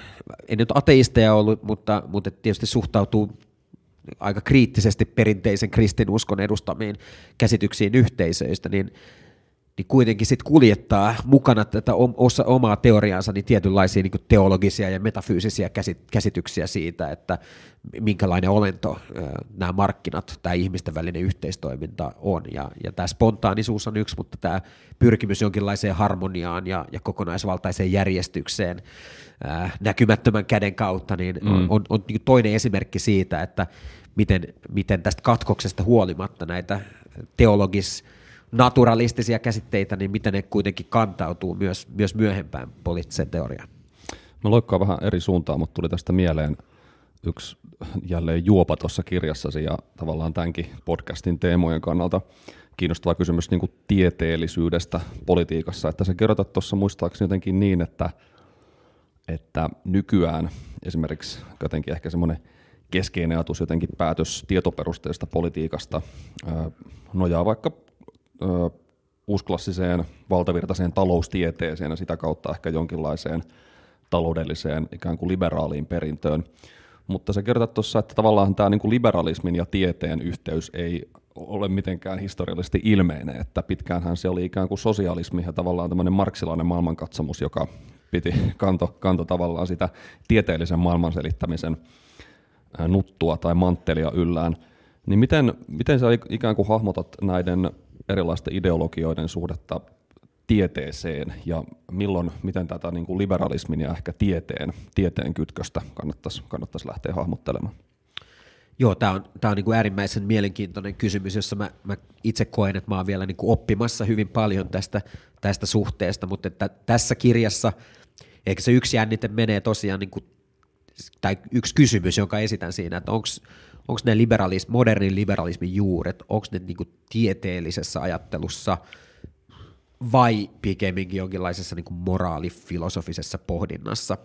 ei nyt ateisteja ollut, mutta, mutta tietysti suhtautuu aika kriittisesti perinteisen kristinuskon edustamiin käsityksiin yhteisöistä, niin, niin kuitenkin sitten kuljettaa mukana tätä osa, omaa teoriaansa niin tietynlaisia niin teologisia ja metafyysisiä käsityksiä siitä, että minkälainen olento nämä markkinat, tämä ihmisten välinen yhteistoiminta on. Ja, ja tämä spontaanisuus on yksi, mutta tämä pyrkimys jonkinlaiseen harmoniaan ja, ja kokonaisvaltaiseen järjestykseen ää, näkymättömän käden kautta, niin mm. on, on, on niin toinen esimerkki siitä, että miten, miten tästä katkoksesta huolimatta näitä teologis naturalistisia käsitteitä, niin miten ne kuitenkin kantautuu myös, myös myöhempään poliittiseen teoriaan. Mä loikkaan vähän eri suuntaan, mutta tuli tästä mieleen yksi jälleen juopa tuossa kirjassasi ja tavallaan tämänkin podcastin teemojen kannalta kiinnostava kysymys niin kuin tieteellisyydestä politiikassa, että sä kerrotat tuossa muistaakseni jotenkin niin, että, että nykyään esimerkiksi jotenkin ehkä semmoinen keskeinen ajatus jotenkin päätös tietoperusteista politiikasta nojaa vaikka uusklassiseen valtavirtaiseen taloustieteeseen ja sitä kautta ehkä jonkinlaiseen taloudelliseen ikään kuin liberaaliin perintöön. Mutta se kertoo tuossa, että tavallaan tämä niin kuin liberalismin ja tieteen yhteys ei ole mitenkään historiallisesti ilmeinen, että pitkäänhän se oli ikään kuin sosialismi ja tavallaan tämmöinen marksilainen maailmankatsomus, joka piti kanto, kanto tavallaan sitä tieteellisen maailman selittämisen nuttua tai manttelia yllään. Niin miten, miten sä ikään kuin hahmotat näiden erilaisten ideologioiden suhdetta tieteeseen ja milloin, miten tätä niin kuin liberalismin ja ehkä tieteen, tieteen kytköstä kannattaisi, kannattaisi lähteä hahmottelemaan? Joo, tämä on, tää on niin kuin äärimmäisen mielenkiintoinen kysymys, jossa mä, mä itse koen, että mä oon vielä niin kuin oppimassa hyvin paljon tästä, tästä suhteesta, mutta että tässä kirjassa ehkä se yksi jännite menee tosiaan, niin kuin, tai yksi kysymys, jonka esitän siinä, että onko onko ne liberalis, modernin liberalismin juuret, onko ne niinku tieteellisessä ajattelussa vai pikemminkin jonkinlaisessa niinku moraalifilosofisessa pohdinnassa.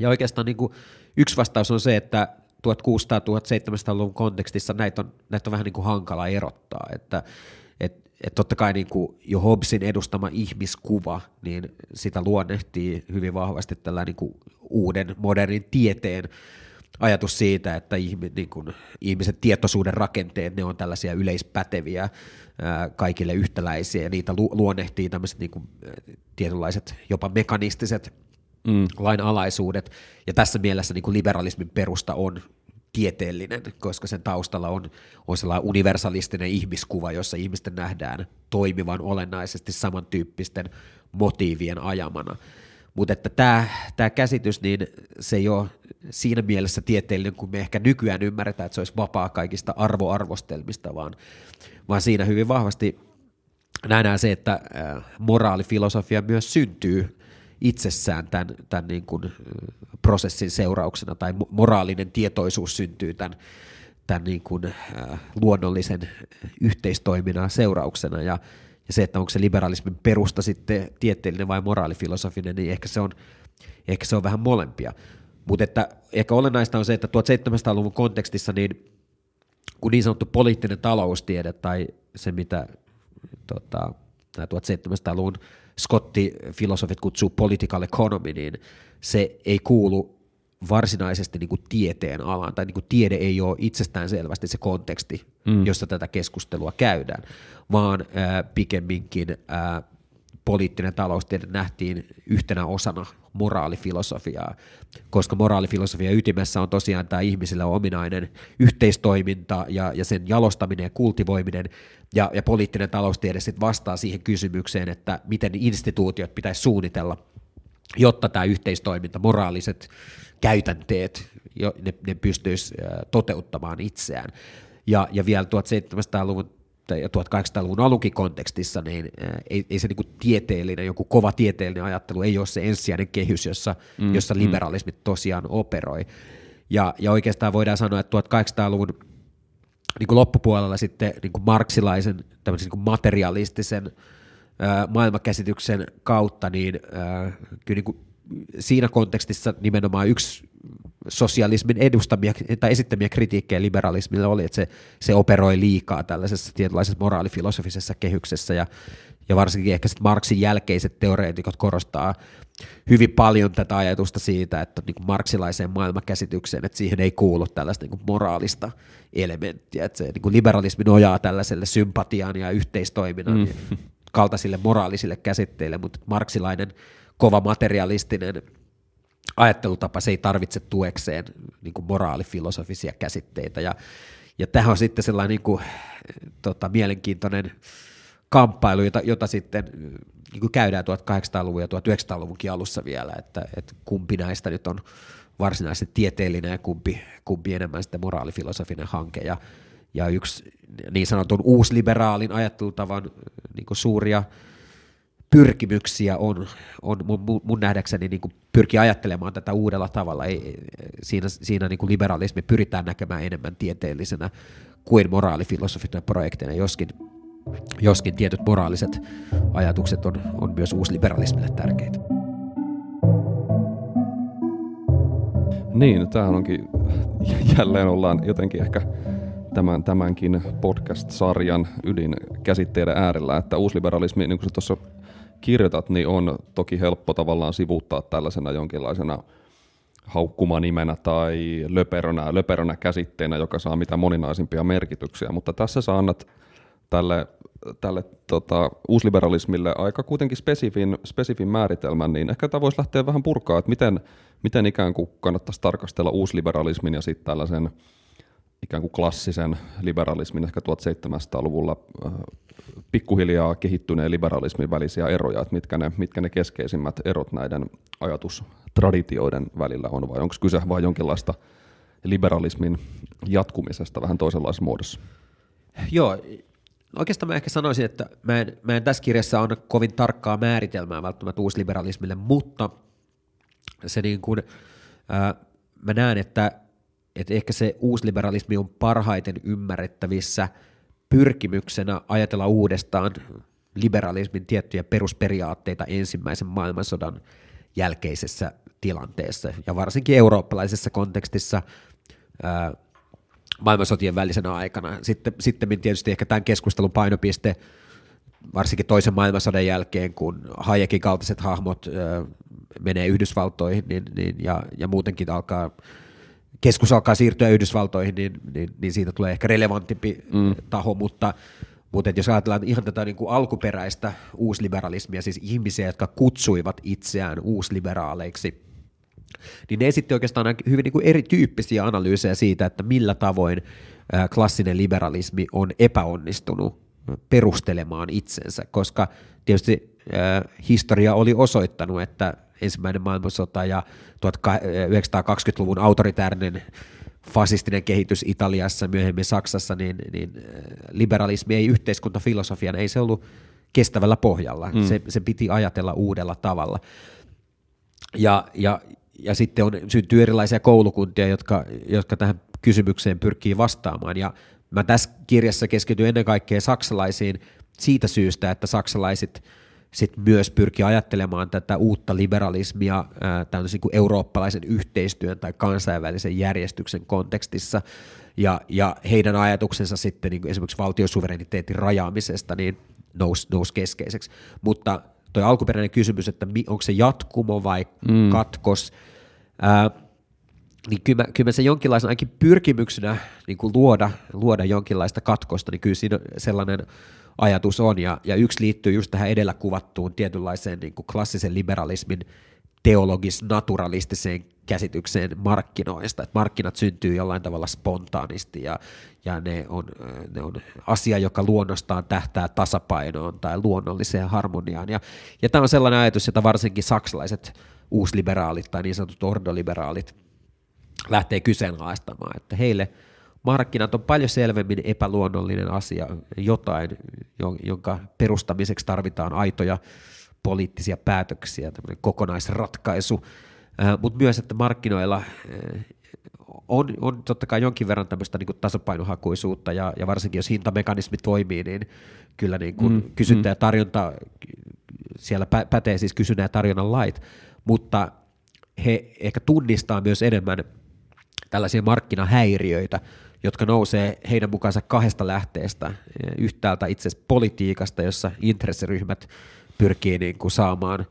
Ja oikeastaan niin kuin yksi vastaus on se, että 1600-1700-luvun kontekstissa näitä on, näitä on vähän niin kuin hankala erottaa, että et, et totta kai niin kuin jo Hobbesin edustama ihmiskuva, niin sitä luonnehtii hyvin vahvasti tällä niin kuin uuden modernin tieteen ajatus siitä, että niin kuin, ihmiset tietoisuuden rakenteet, ne on tällaisia yleispäteviä, kaikille yhtäläisiä, ja niitä lu- luonnehtii tämmöiset niin kuin, tietynlaiset jopa mekanistiset mm. lainalaisuudet, ja tässä mielessä niin kuin liberalismin perusta on tieteellinen, koska sen taustalla on, on sellainen universalistinen ihmiskuva, jossa ihmisten nähdään toimivan olennaisesti samantyyppisten motiivien ajamana. Mutta että tämä, tämä käsitys, niin se ei ole siinä mielessä tieteellinen, kun me ehkä nykyään ymmärretään, että se olisi vapaa kaikista arvoarvostelmista, vaan, vaan siinä hyvin vahvasti nähdään se, että moraalifilosofia myös syntyy itsessään tämän, tämän niin kuin prosessin seurauksena, tai moraalinen tietoisuus syntyy tämän, tämän niin kuin, äh, luonnollisen yhteistoiminnan seurauksena, ja, ja se, että onko se liberalismin perusta sitten tieteellinen vai moraalifilosofinen, niin ehkä se on, ehkä se on vähän molempia. Mutta ehkä olennaista on se, että 1700-luvun kontekstissa niin kun niin sanottu poliittinen taloustiede tai se, mitä tota, 1700-luvun skottifilosofit kutsuu political economy, niin se ei kuulu varsinaisesti niin kuin tieteen alaan, tai niin kuin tiede ei ole itsestään selvästi se konteksti, mm. jossa tätä keskustelua käydään, vaan ää, pikemminkin ää, poliittinen taloustiede nähtiin yhtenä osana moraalifilosofiaa, koska moraalifilosofia ytimessä on tosiaan tämä ihmisillä ominainen yhteistoiminta ja, ja sen jalostaminen ja kultivoiminen, ja, ja poliittinen taloustiede sitten vastaa siihen kysymykseen, että miten instituutiot pitäisi suunnitella, jotta tämä yhteistoiminta, moraaliset käytänteet, ne, ne pystyisi toteuttamaan itseään. Ja, ja vielä 1700-luvun ja 1800-luvun alunkin kontekstissa, niin ei, ei se niin tieteellinen, joku kova tieteellinen ajattelu ei ole se ensisijainen kehys, jossa, mm, jossa mm. liberalismi mm. tosiaan operoi. Ja, ja oikeastaan voidaan sanoa, että 1800-luvun niin kuin loppupuolella sitten niin kuin marksilaisen, niin kuin materialistisen ää, maailmankäsityksen kautta, niin ää, kyllä niin kuin siinä kontekstissa nimenomaan yksi sosialismin edustamia tai esittämiä kritiikkejä liberalismille oli, että se, se operoi liikaa tällaisessa tietynlaisessa moraalifilosofisessa kehyksessä ja, ja varsinkin ehkä sitten Marksin jälkeiset teoreetikot korostaa hyvin paljon tätä ajatusta siitä, että niin kuin marksilaiseen maailmankäsitykseen, että siihen ei kuulu tällaista niin kuin moraalista elementtiä, että se niin kuin liberalismi nojaa tällaiselle sympatiaan ja yhteistoiminnan mm. kaltaisille moraalisille käsitteille, mutta marksilainen kova materialistinen ajattelutapa, se ei tarvitse tuekseen niin kuin moraalifilosofisia käsitteitä. Ja, ja tähän on sitten sellainen niin kuin, tota, mielenkiintoinen kamppailu, jota, jota sitten niin kuin käydään 1800-luvun ja 1900-luvunkin alussa vielä, että, että kumpi näistä nyt on varsinaisesti tieteellinen ja kumpi, kumpi enemmän sitten moraalifilosofinen hanke. Ja, ja yksi niin sanotun uusliberaalin ajattelutavan niin kuin suuria pyrkimyksiä on, on mun, mun nähdäkseni niin kuin pyrkii ajattelemaan tätä uudella tavalla. Ei, siinä siinä niin kuin liberalismi pyritään näkemään enemmän tieteellisenä kuin moraalifilosofina projekteina, joskin, joskin tietyt moraaliset ajatukset on, on myös uusliberalismille tärkeitä. Niin, tämähän onkin, jälleen ollaan jotenkin ehkä tämän, tämänkin podcast-sarjan ydinkäsitteiden äärellä, että uusliberalismi, niin kuin tuossa kirjoitat, niin on toki helppo tavallaan sivuuttaa tällaisena jonkinlaisena haukkumanimenä tai löperönä, löperönä käsitteenä, joka saa mitä moninaisimpia merkityksiä, mutta tässä sä annat tälle, tälle tota, uusliberalismille aika kuitenkin spesifin, spesifin määritelmän, niin ehkä tämä voisi lähteä vähän purkaa, että miten, miten ikään kuin kannattaisi tarkastella uusliberalismin ja sitten tällaisen ikään kuin klassisen liberalismin ehkä 1700-luvulla äh, pikkuhiljaa kehittyneen liberalismin välisiä eroja, että mitkä ne, mitkä ne keskeisimmät erot näiden ajatustraditioiden välillä on, vai onko kyse vain jonkinlaista liberalismin jatkumisesta vähän toisenlaisessa muodossa? Joo, oikeastaan mä ehkä sanoisin, että mä en, mä en tässä kirjassa anna kovin tarkkaa määritelmää välttämättä uusliberalismille, mutta se niin kuin, äh, mä näen, että että ehkä se uusliberalismi on parhaiten ymmärrettävissä pyrkimyksenä ajatella uudestaan liberalismin tiettyjä perusperiaatteita ensimmäisen maailmansodan jälkeisessä tilanteessa, ja varsinkin eurooppalaisessa kontekstissa ää, maailmansotien välisenä aikana. Sitten, sitten tietysti ehkä tämän keskustelun painopiste, varsinkin toisen maailmansodan jälkeen, kun Hayekin kaltaiset hahmot ää, menee Yhdysvaltoihin niin, niin, ja, ja muutenkin alkaa keskus alkaa siirtyä Yhdysvaltoihin, niin, niin, niin siitä tulee ehkä relevantimpi mm. taho, mutta, mutta jos ajatellaan ihan tätä niin kuin alkuperäistä uusliberalismia, siis ihmisiä, jotka kutsuivat itseään uusliberaaleiksi, niin ne esitti oikeastaan hyvin niin kuin erityyppisiä analyysejä siitä, että millä tavoin klassinen liberalismi on epäonnistunut perustelemaan itsensä, koska tietysti historia oli osoittanut, että ensimmäinen maailmansota ja 1920-luvun autoritäärinen fasistinen kehitys Italiassa, myöhemmin Saksassa, niin, niin liberalismi ei yhteiskuntafilosofiana, ei se ollut kestävällä pohjalla. Mm. Se, se piti ajatella uudella tavalla. Ja, ja, ja sitten on, syntyy erilaisia koulukuntia, jotka, jotka tähän kysymykseen pyrkii vastaamaan. Ja mä tässä kirjassa keskityn ennen kaikkea saksalaisiin siitä syystä, että saksalaiset – sit myös pyrki ajattelemaan tätä uutta liberalismia tämmöisen niin eurooppalaisen yhteistyön tai kansainvälisen järjestyksen kontekstissa, ja, ja heidän ajatuksensa sitten niin esimerkiksi valtiosuvereniteetin rajaamisesta niin nousi, nous keskeiseksi. Mutta tuo alkuperäinen kysymys, että onko se jatkumo vai mm. katkos, ää, niin kyllä, kyllä se jonkinlaisen ainakin pyrkimyksenä niin kuin luoda, luoda jonkinlaista katkosta, niin kyllä siinä sellainen ajatus on, ja, ja yksi liittyy just tähän edellä kuvattuun tietynlaiseen niin kuin klassisen liberalismin teologis-naturalistiseen käsitykseen markkinoista, että markkinat syntyy jollain tavalla spontaanisti ja, ja ne, on, ne on asia, joka luonnostaan tähtää tasapainoon tai luonnolliseen harmoniaan. Ja, ja tämä on sellainen ajatus, jota varsinkin saksalaiset uusliberaalit tai niin sanotut ordoliberaalit lähtee kyseenalaistamaan, että heille – markkinat on paljon selvemmin epäluonnollinen asia, jotain, jonka perustamiseksi tarvitaan aitoja poliittisia päätöksiä, tämmöinen kokonaisratkaisu, mutta myös, että markkinoilla on, on totta kai jonkin verran tämmöistä niin tasapainohakuisuutta, ja, ja varsinkin jos hintamekanismi toimii, niin kyllä niin kuin mm, kysyntä mm. ja tarjonta, siellä pä, pätee siis kysynnän ja tarjonnan lait, mutta he ehkä tunnistaa myös enemmän tällaisia markkinahäiriöitä, jotka nousee heidän mukaansa kahdesta lähteestä. Yhtäältä itse politiikasta, jossa intressiryhmät pyrkii niin kuin saamaan,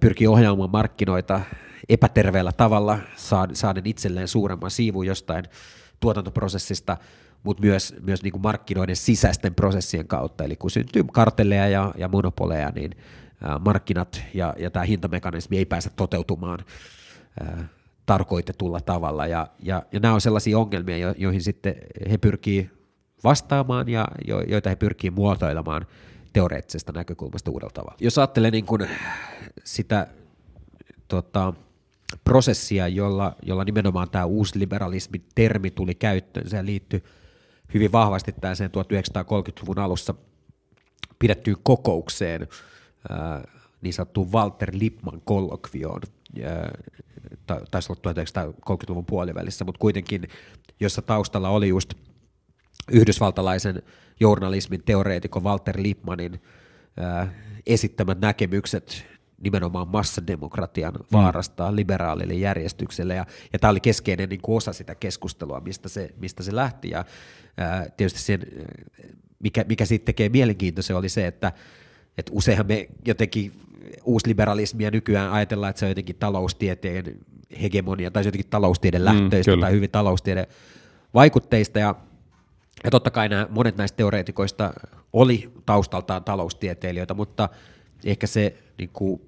pyrkii ohjaamaan markkinoita epäterveellä tavalla, saaden itselleen suuremman siivun jostain tuotantoprosessista, mutta myös, myös niin kuin markkinoiden sisäisten prosessien kautta. Eli kun syntyy kartelleja ja, ja monopoleja, niin markkinat ja, ja tämä hintamekanismi ei pääse toteutumaan tarkoitetulla tavalla. Ja, ja, ja nämä on sellaisia ongelmia, joihin sitten he pyrkii vastaamaan ja jo, joita he pyrkii muotoilemaan teoreettisesta näkökulmasta uudella tavalla. Jos ajattelee niin kuin sitä tota, prosessia, jolla, jolla nimenomaan tämä uusliberalismin termi tuli käyttöön, se liittyy hyvin vahvasti sen 1930-luvun alussa pidettyyn kokoukseen, niin sanottuun Walter Lippmann kollokvioon, taisi olla 1930-luvun puolivälissä, mutta kuitenkin, jossa taustalla oli just yhdysvaltalaisen journalismin teoreetikon Walter Lippmannin esittämät näkemykset nimenomaan massademokratian mm. vaarasta mm. liberaalille järjestykselle, ja, ja tämä oli keskeinen niin kuin osa sitä keskustelua, mistä se, mistä se lähti, ja ää, tietysti sen, mikä, mikä sitten tekee mielenkiintoisen oli se, että, että useinhan me jotenkin uusliberalismia nykyään ajatellaan, että se on jotenkin taloustieteen hegemonia tai jotenkin taloustieden mm, lähtöistä mm, tai hyvin taloustieden vaikutteista. Ja, ja totta kai nämä, monet näistä teoreetikoista oli taustaltaan taloustieteilijöitä, mutta ehkä se niin kuin,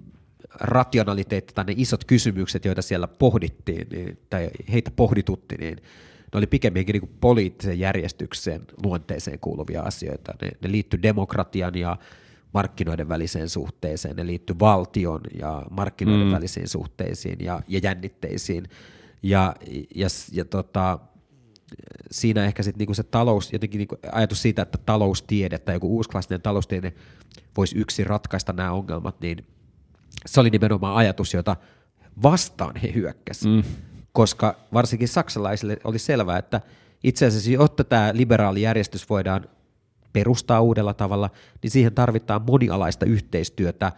rationaliteetti tai ne isot kysymykset, joita siellä pohdittiin niin, tai heitä pohditutti, niin ne oli pikemminkin niin poliittisen järjestyksen luonteeseen kuuluvia asioita. Ne, ne liittyi demokratian ja markkinoiden väliseen suhteeseen, ne liittyy valtion ja markkinoiden mm. välisiin suhteisiin ja, ja jännitteisiin. Ja, ja, ja tota, siinä ehkä sitten niinku se talous, jotenkin niinku ajatus siitä, että taloustiede tai joku uusklassinen taloustiede voisi yksin ratkaista nämä ongelmat, niin se oli nimenomaan ajatus, jota vastaan he hyökkäsivät. Mm. Koska varsinkin saksalaisille oli selvää, että itse asiassa jotta tämä liberaali järjestys voidaan perustaa uudella tavalla, niin siihen tarvitaan monialaista yhteistyötä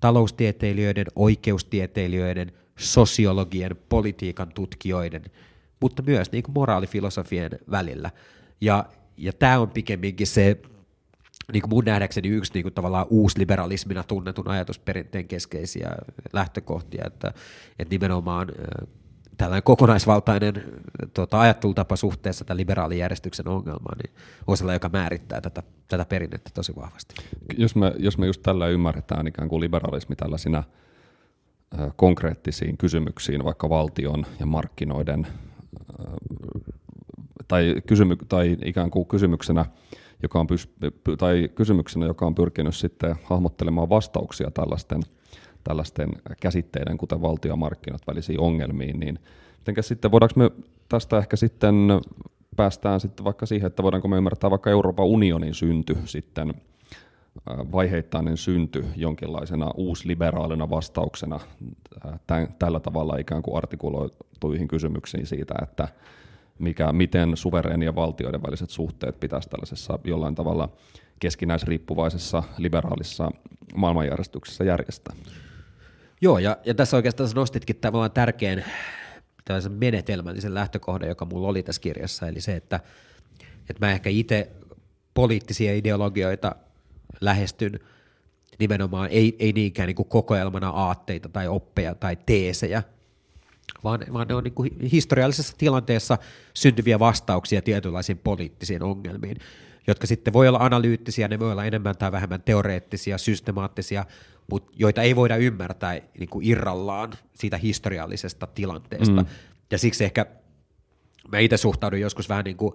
taloustieteilijöiden, oikeustieteilijöiden, sosiologien, politiikan tutkijoiden, mutta myös niin kuin moraalifilosofien välillä. Ja, ja tämä on pikemminkin se niin kuin mun nähdäkseni yksi niin kuin tavallaan uusliberalismina tunnetun ajatusperinteen keskeisiä lähtökohtia, että, että nimenomaan tällainen kokonaisvaltainen tuota, ajattelutapa suhteessa tämän liberaalijärjestyksen ongelmaan niin on sellainen, joka määrittää tätä, tätä perinnettä tosi vahvasti. Jos me, jos me just tällä ymmärretään ikään kuin liberalismi tällaisina konkreettisiin kysymyksiin, vaikka valtion ja markkinoiden, tai, kysymy, tai ikään kuin kysymyksenä, joka on, pys, tai kysymyksenä, joka on pyrkinyt sitten hahmottelemaan vastauksia tällaisten, tällaisten käsitteiden, kuten valtio- ja markkinat välisiin ongelmiin, niin sitten voidaanko me tästä ehkä sitten päästään sitten vaikka siihen, että voidaanko me ymmärtää vaikka Euroopan unionin synty sitten vaiheittainen synty jonkinlaisena uusliberaalina vastauksena tämän, tällä tavalla ikään kuin artikuloituihin kysymyksiin siitä, että mikä, miten suvereenien valtioiden väliset suhteet pitäisi tällaisessa jollain tavalla keskinäisriippuvaisessa liberaalissa maailmanjärjestyksessä järjestää. Joo, ja, ja tässä oikeastaan nostitkin tavallaan tärkeän tällaisen menetelmällisen lähtökohdan, joka mulla oli tässä kirjassa, eli se, että, että mä ehkä itse poliittisia ideologioita lähestyn nimenomaan ei, ei niinkään niin kuin kokoelmana aatteita tai oppeja tai teesejä, vaan, vaan ne on niin kuin historiallisessa tilanteessa syntyviä vastauksia tietynlaisiin poliittisiin ongelmiin, jotka sitten voi olla analyyttisiä, ne voi olla enemmän tai vähemmän teoreettisia, systemaattisia, mutta joita ei voida ymmärtää niin kuin irrallaan siitä historiallisesta tilanteesta. Mm. Ja siksi ehkä mä itse suhtaudun joskus vähän niin kuin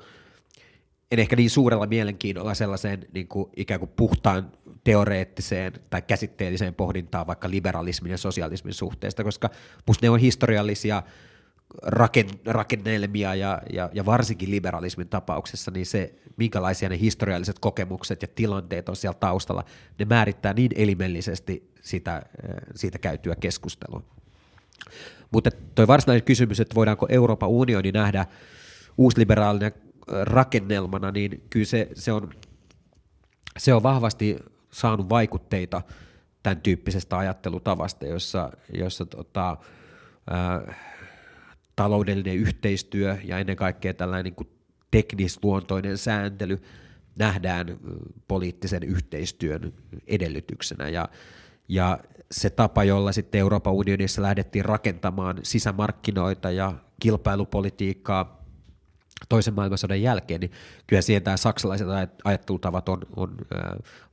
en ehkä niin suurella mielenkiinnolla sellaiseen niin kuin ikään kuin puhtaan teoreettiseen tai käsitteelliseen pohdintaan vaikka liberalismin ja sosialismin suhteesta, koska musta ne on historiallisia rakennelmia ja, ja, ja varsinkin liberalismin tapauksessa, niin se, minkälaisia ne historialliset kokemukset ja tilanteet on siellä taustalla, ne määrittää niin elimellisesti sitä, siitä käytyä keskustelua. Mutta tuo varsinainen kysymys, että voidaanko Euroopan unioni nähdä uusliberaalina rakennelmana, niin kyllä se, se, on, se on vahvasti saanut vaikutteita tämän tyyppisestä ajattelutavasta, jossa, jossa tota, ää, taloudellinen yhteistyö ja ennen kaikkea tällainen niin kuin teknisluontoinen sääntely nähdään poliittisen yhteistyön edellytyksenä. Ja, ja se tapa, jolla sitten Euroopan unionissa lähdettiin rakentamaan sisämarkkinoita ja kilpailupolitiikkaa toisen maailmansodan jälkeen, niin kyllä siihen tämä saksalaiset ajattelutavat on, on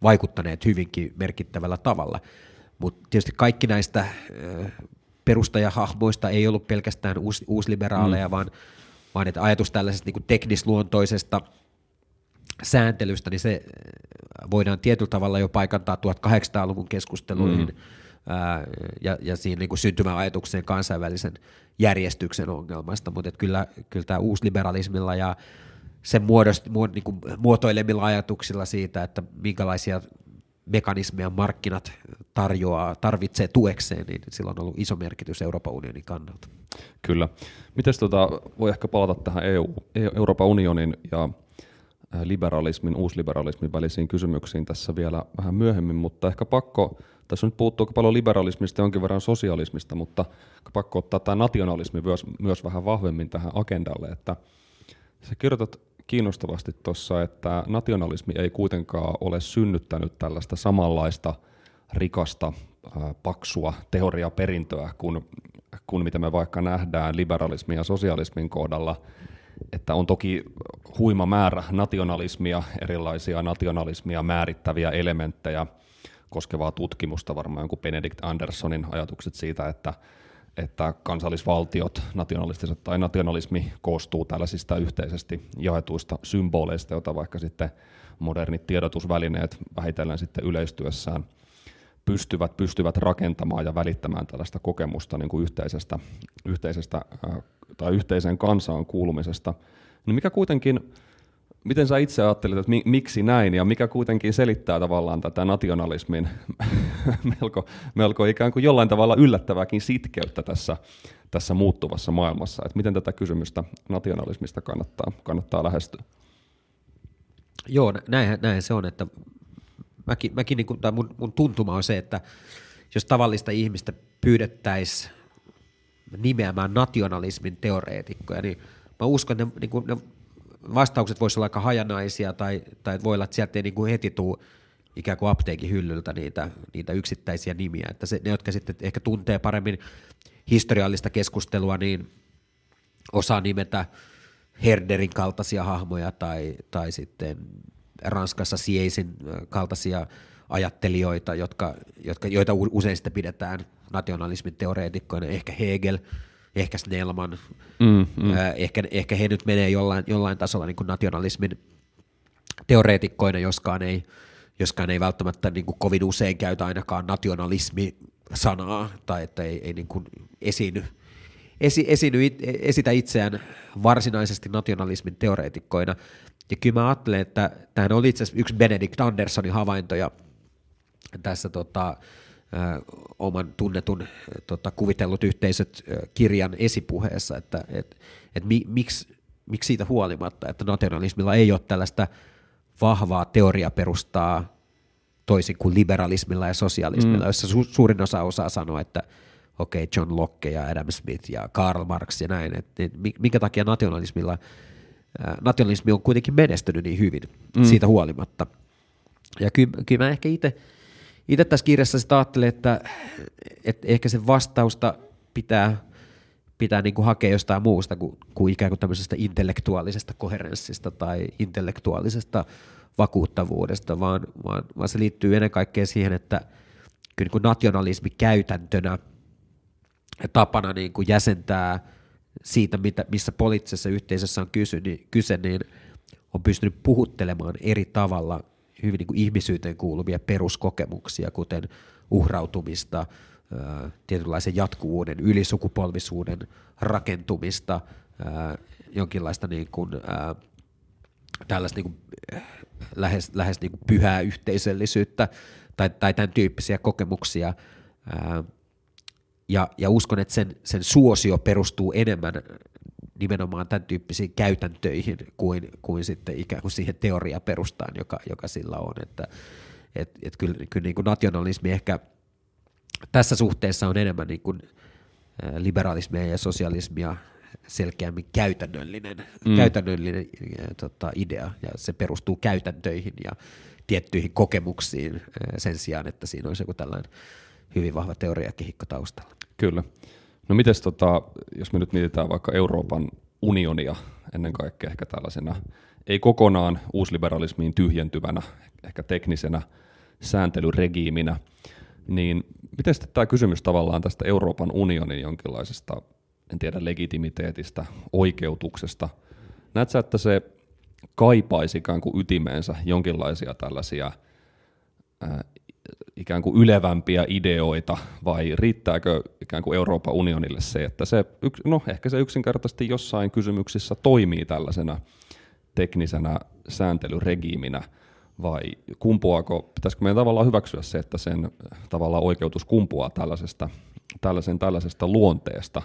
vaikuttaneet hyvinkin merkittävällä tavalla. Mutta tietysti kaikki näistä perustajahahmoista ei ollut pelkästään uus, uusliberaaleja, mm. vaan, vaan että ajatus tällaisesta niin teknisluontoisesta sääntelystä, niin se voidaan tietyllä tavalla jo paikantaa 1800-luvun keskusteluihin mm. ää, ja, ja siinä niin kuin syntymäajatukseen kansainvälisen järjestyksen ongelmasta, mutta kyllä, kyllä tämä uusliberalismilla ja sen muodost, muod, niin kuin muotoilemilla ajatuksilla siitä, että minkälaisia mekanismeja markkinat tarjoaa, tarvitsee tuekseen, niin sillä on ollut iso merkitys Euroopan unionin kannalta. Kyllä. Miten tota, voi ehkä palata tähän EU, Euroopan unionin ja äh, liberalismin, uusliberalismin välisiin kysymyksiin tässä vielä vähän myöhemmin, mutta ehkä pakko tässä nyt puuttuu paljon liberalismista ja jonkin verran sosialismista, mutta pakko ottaa tämä nationalismi myös, myös vähän vahvemmin tähän agendalle, että sä kirjoitat kiinnostavasti tuossa, että nationalismi ei kuitenkaan ole synnyttänyt tällaista samanlaista rikasta, paksua teoriaperintöä kuin, kuin mitä me vaikka nähdään liberalismin ja sosialismin kohdalla, että on toki huima määrä nationalismia, erilaisia nationalismia määrittäviä elementtejä – koskevaa tutkimusta, varmaan jonkun Benedict Anderssonin ajatukset siitä, että, että kansallisvaltiot, nationalistiset tai nationalismi koostuu tällaisista yhteisesti jaetuista symboleista, joita vaikka sitten modernit tiedotusvälineet vähitellen sitten yleistyessään pystyvät, pystyvät rakentamaan ja välittämään tällaista kokemusta niin kuin yhteisestä, yhteisestä tai yhteiseen kansaan kuulumisesta. No mikä kuitenkin Miten sä itse ajattelet, että miksi näin ja mikä kuitenkin selittää tavallaan tätä nationalismin melko, melko ikään kuin jollain tavalla yllättävääkin sitkeyttä tässä, tässä muuttuvassa maailmassa? Että miten tätä kysymystä nationalismista kannattaa, kannattaa lähestyä? Joo, näin, näin se on, että mäkin, mäkin niin kuin, tai mun, mun tuntuma on se, että, jos tavallista ihmistä pyydettäisiin nimeämään nationalismin teoreetikkoja, niin mä uskon, että ne, niin kuin, ne vastaukset voisivat olla aika hajanaisia tai, tai voi olla, että sieltä ei niin kuin heti tule ikään kuin apteekin hyllyltä niitä, niitä yksittäisiä nimiä. Että se, ne, jotka sitten ehkä tuntee paremmin historiallista keskustelua, niin osaa nimetä Herderin kaltaisia hahmoja tai, tai sitten Ranskassa Siesin kaltaisia ajattelijoita, jotka, jotka, joita usein sitten pidetään nationalismin teoreetikkoina, ehkä Hegel, ehkä Snellman, mm, mm. ehkä, ehkä he nyt menee jollain, jollain tasolla niin kuin nationalismin teoreetikkoina, joskaan ei, joskaan ei välttämättä niin kuin kovin usein käytä ainakaan nationalismi-sanaa, tai että ei, ei niin kuin esiinny, esi, esiinny, esitä itseään varsinaisesti nationalismin teoreetikkoina. Ja kyllä mä ajattelen, että tämähän oli itse asiassa yksi Benedict Andersonin havaintoja tässä tota, oman tunnetun tota, kuvitellut yhteisöt kirjan esipuheessa, että et, et mi, miksi, miksi siitä huolimatta, että nationalismilla ei ole tällaista vahvaa teoriaperustaa toisin kuin liberalismilla ja sosialismilla, mm. jossa su, suurin osa osaa sanoa, että okei, okay, John Locke ja Adam Smith ja Karl Marx ja näin, että et, minkä takia nationalismilla, nationalismi on kuitenkin menestynyt niin hyvin mm. siitä huolimatta. Ja kyllä, kyllä mä ehkä itse itse tässä kirjassa sitä ajattelen, että, että ehkä se vastausta pitää, pitää niin kuin hakea jostain muusta kuin, kuin ikään kuin tämmöisestä intellektuaalisesta koherenssista tai intellektuaalisesta vakuuttavuudesta, vaan, vaan, vaan se liittyy ennen kaikkea siihen, että kyllä niin kuin nationalismi käytäntönä ja tapana niin kuin jäsentää siitä, mitä, missä poliittisessa yhteisössä on kysy, niin, kyse, niin on pystynyt puhuttelemaan eri tavalla hyvin niin kuin ihmisyyteen kuuluvia peruskokemuksia, kuten uhrautumista, tietynlaisen jatkuvuuden, ylisukupolvisuuden rakentumista, jonkinlaista niin kuin, tällaista niin kuin, lähes, lähes niin kuin pyhää yhteisöllisyyttä tai, tai tämän tyyppisiä kokemuksia. Ja, ja uskon, että sen, sen suosio perustuu enemmän nimenomaan tämän tyyppisiin käytäntöihin kuin, kuin sitten ikään kuin siihen teoriaperustaan, joka, joka sillä on. Että, et, et kyllä, kyllä niin kuin nationalismi ehkä tässä suhteessa on enemmän niin kuin liberalismia ja sosialismia selkeämmin käytännöllinen, mm. käytännöllinen tota, idea, ja se perustuu käytäntöihin ja tiettyihin kokemuksiin sen sijaan, että siinä olisi joku tällainen hyvin vahva teoriakehikko taustalla. Kyllä. No mites tota, jos me nyt mietitään vaikka Euroopan unionia ennen kaikkea ehkä tällaisena, ei kokonaan uusliberalismiin tyhjentyvänä, ehkä teknisenä sääntelyregiiminä, niin miten sitten tämä kysymys tavallaan tästä Euroopan unionin jonkinlaisesta, en tiedä, legitimiteetistä, oikeutuksesta, näetkö että se kaipaisi ikään kuin ytimeensä jonkinlaisia tällaisia ikään kuin ylevämpiä ideoita, vai riittääkö ikään kuin Euroopan unionille se, että se, no ehkä se yksinkertaisesti jossain kysymyksissä toimii tällaisena teknisenä sääntelyregiiminä, vai kumpuaako, pitäisikö meidän tavallaan hyväksyä se, että sen tavallaan oikeutus kumpuaa tällaisesta, tällaisen, tällaisesta luonteesta,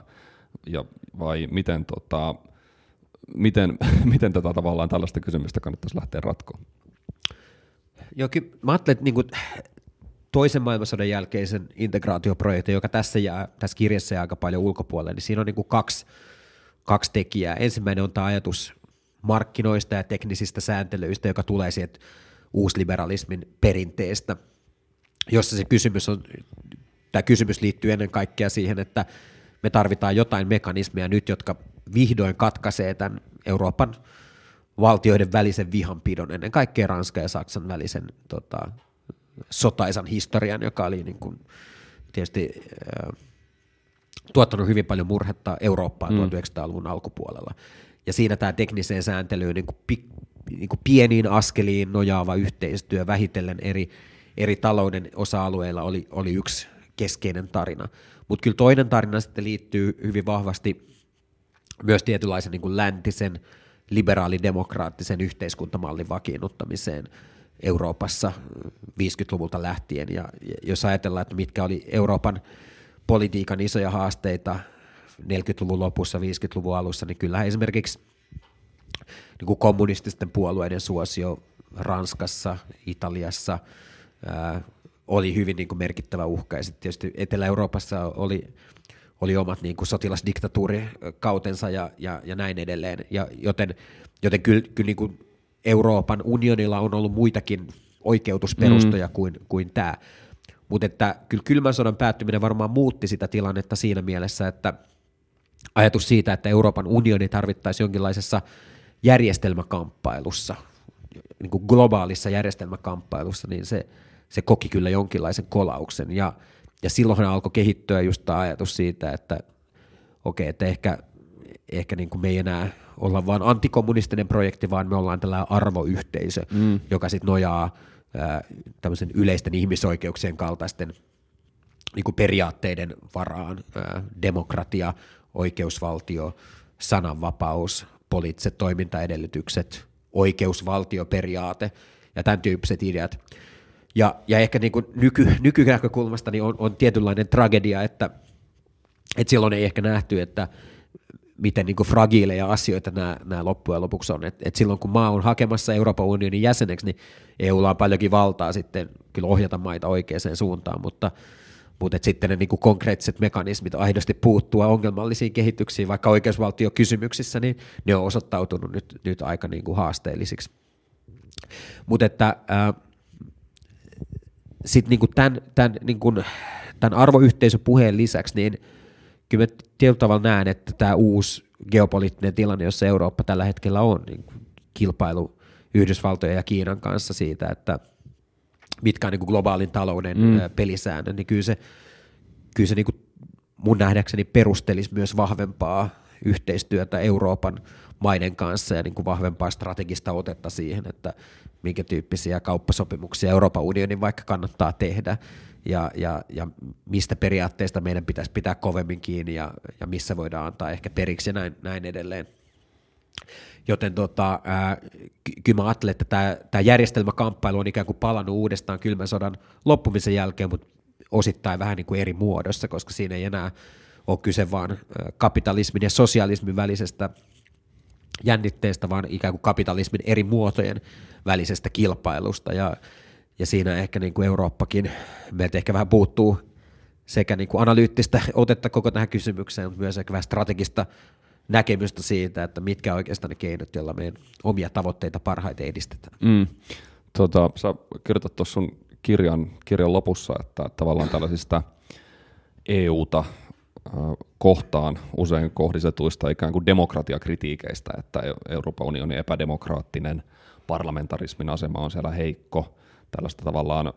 ja, vai miten, tota, miten, miten tätä tavallaan tällaista kysymystä kannattaisi lähteä ratkoon? Joo, kyllä, mä ajattelen, että niin kuin, toisen maailmansodan jälkeisen integraatioprojektin, joka tässä, jää, tässä kirjassa jää aika paljon ulkopuolelle, niin siinä on niin kuin kaksi, kaksi tekijää. Ensimmäinen on tämä ajatus markkinoista ja teknisistä sääntelyistä, joka tulee sieltä uusliberalismin perinteestä, jossa se kysymys on, tämä kysymys liittyy ennen kaikkea siihen, että me tarvitaan jotain mekanismeja nyt, jotka vihdoin katkaisee tämän Euroopan valtioiden välisen vihanpidon, ennen kaikkea Ranska ja Saksan välisen tota, sotaisan historian, joka oli niin kuin, tietysti äh, tuottanut hyvin paljon murhetta Eurooppaan mm. 1900-luvun alkupuolella. Ja siinä tämä tekniseen sääntelyyn niin kuin, pi, niin kuin pieniin askeliin nojaava yhteistyö vähitellen eri, eri talouden osa-alueilla oli, oli yksi keskeinen tarina. Mutta kyllä toinen tarina sitten liittyy hyvin vahvasti myös tietynlaisen niin kuin läntisen liberaalidemokraattisen yhteiskuntamallin vakiinnuttamiseen – Euroopassa 50-luvulta lähtien. Ja jos ajatellaan, että mitkä oli Euroopan politiikan isoja haasteita 40-luvun lopussa, 50-luvun alussa, niin kyllähän esimerkiksi niin kuin kommunististen puolueiden suosio Ranskassa, Italiassa, oli hyvin niin kuin merkittävä uhka. Ja sitten tietysti Etelä-Euroopassa oli, oli omat niin kuin sotilasdiktatuurikautensa ja, ja, ja näin edelleen. Ja joten, joten kyllä, kyllä niin kuin Euroopan unionilla on ollut muitakin oikeutusperustoja mm. kuin, kuin tämä. Mutta että kyllä kylmän sodan päättyminen varmaan muutti sitä tilannetta siinä mielessä, että ajatus siitä, että Euroopan unioni tarvittaisi jonkinlaisessa järjestelmäkamppailussa, niin kuin globaalissa järjestelmäkamppailussa, niin se, se koki kyllä jonkinlaisen kolauksen. Ja, ja silloinhan alkoi kehittyä just tämä ajatus siitä, että okei, okay, että ehkä, ehkä niin kuin me ei enää olla vain antikommunistinen projekti, vaan me ollaan tällainen arvoyhteisö, mm. joka sitten nojaa tämmöisen yleisten ihmisoikeuksien kaltaisten niin kuin periaatteiden varaan, demokratia, oikeusvaltio, sananvapaus, poliittiset toimintaedellytykset, oikeusvaltioperiaate ja tämän tyyppiset ideat. Ja, ja ehkä niin kuin nyky, nykynäkökulmasta niin on, on tietynlainen tragedia, että, että silloin ei ehkä nähty, että miten niin kuin fragiileja asioita nämä, nämä loppujen lopuksi on. Et, et silloin kun maa on hakemassa Euroopan unionin jäseneksi, niin EUlla on paljonkin valtaa sitten kyllä ohjata maita oikeaan suuntaan, mutta, mutta et sitten ne niin kuin konkreettiset mekanismit aidosti puuttua ongelmallisiin kehityksiin, vaikka oikeusvaltiokysymyksissä, niin ne on osoittautunut nyt, nyt aika niin kuin haasteellisiksi. Mutta että sitten niin tämän, tämän, niin tämän arvoyhteisöpuheen lisäksi, niin kyllä mä tietyllä tavalla näen, että tämä uusi geopoliittinen tilanne, jossa Eurooppa tällä hetkellä on, niin kilpailu Yhdysvaltojen ja Kiinan kanssa siitä, että mitkä on niin kuin globaalin talouden mm. pelisäännöt, niin kyllä se, kyllä se niin kuin mun nähdäkseni perustelisi myös vahvempaa yhteistyötä Euroopan maiden kanssa ja niin kuin vahvempaa strategista otetta siihen, että minkä tyyppisiä kauppasopimuksia Euroopan unionin vaikka kannattaa tehdä ja, ja, ja mistä periaatteista meidän pitäisi pitää kovemmin kiinni ja, ja missä voidaan antaa ehkä periksi ja näin, näin edelleen. Joten tota, ää, kyllä mä ajattelen, että tämä, järjestelmäkamppailu on ikään kuin palannut uudestaan kylmän sodan loppumisen jälkeen, mutta osittain vähän niin kuin eri muodossa, koska siinä ei enää ole kyse vain kapitalismin ja sosialismin välisestä jännitteestä, vaan ikään kuin kapitalismin eri muotojen välisestä kilpailusta. Ja, ja siinä ehkä niin kuin Eurooppakin, meiltä ehkä vähän puuttuu sekä niin kuin analyyttistä otetta koko tähän kysymykseen, mutta myös ehkä vähän strategista näkemystä siitä, että mitkä oikeastaan ne keinot, joilla meidän omia tavoitteita parhaiten edistetään. Mm. Tota, sä kirjoitat tuossa sun kirjan, kirjan lopussa, että tavallaan tällaisista EUta kohtaan usein kohdistetuista ikään kuin demokratiakritiikeistä, että Euroopan unionin epädemokraattinen parlamentarismin asema on siellä heikko, tällaista tavallaan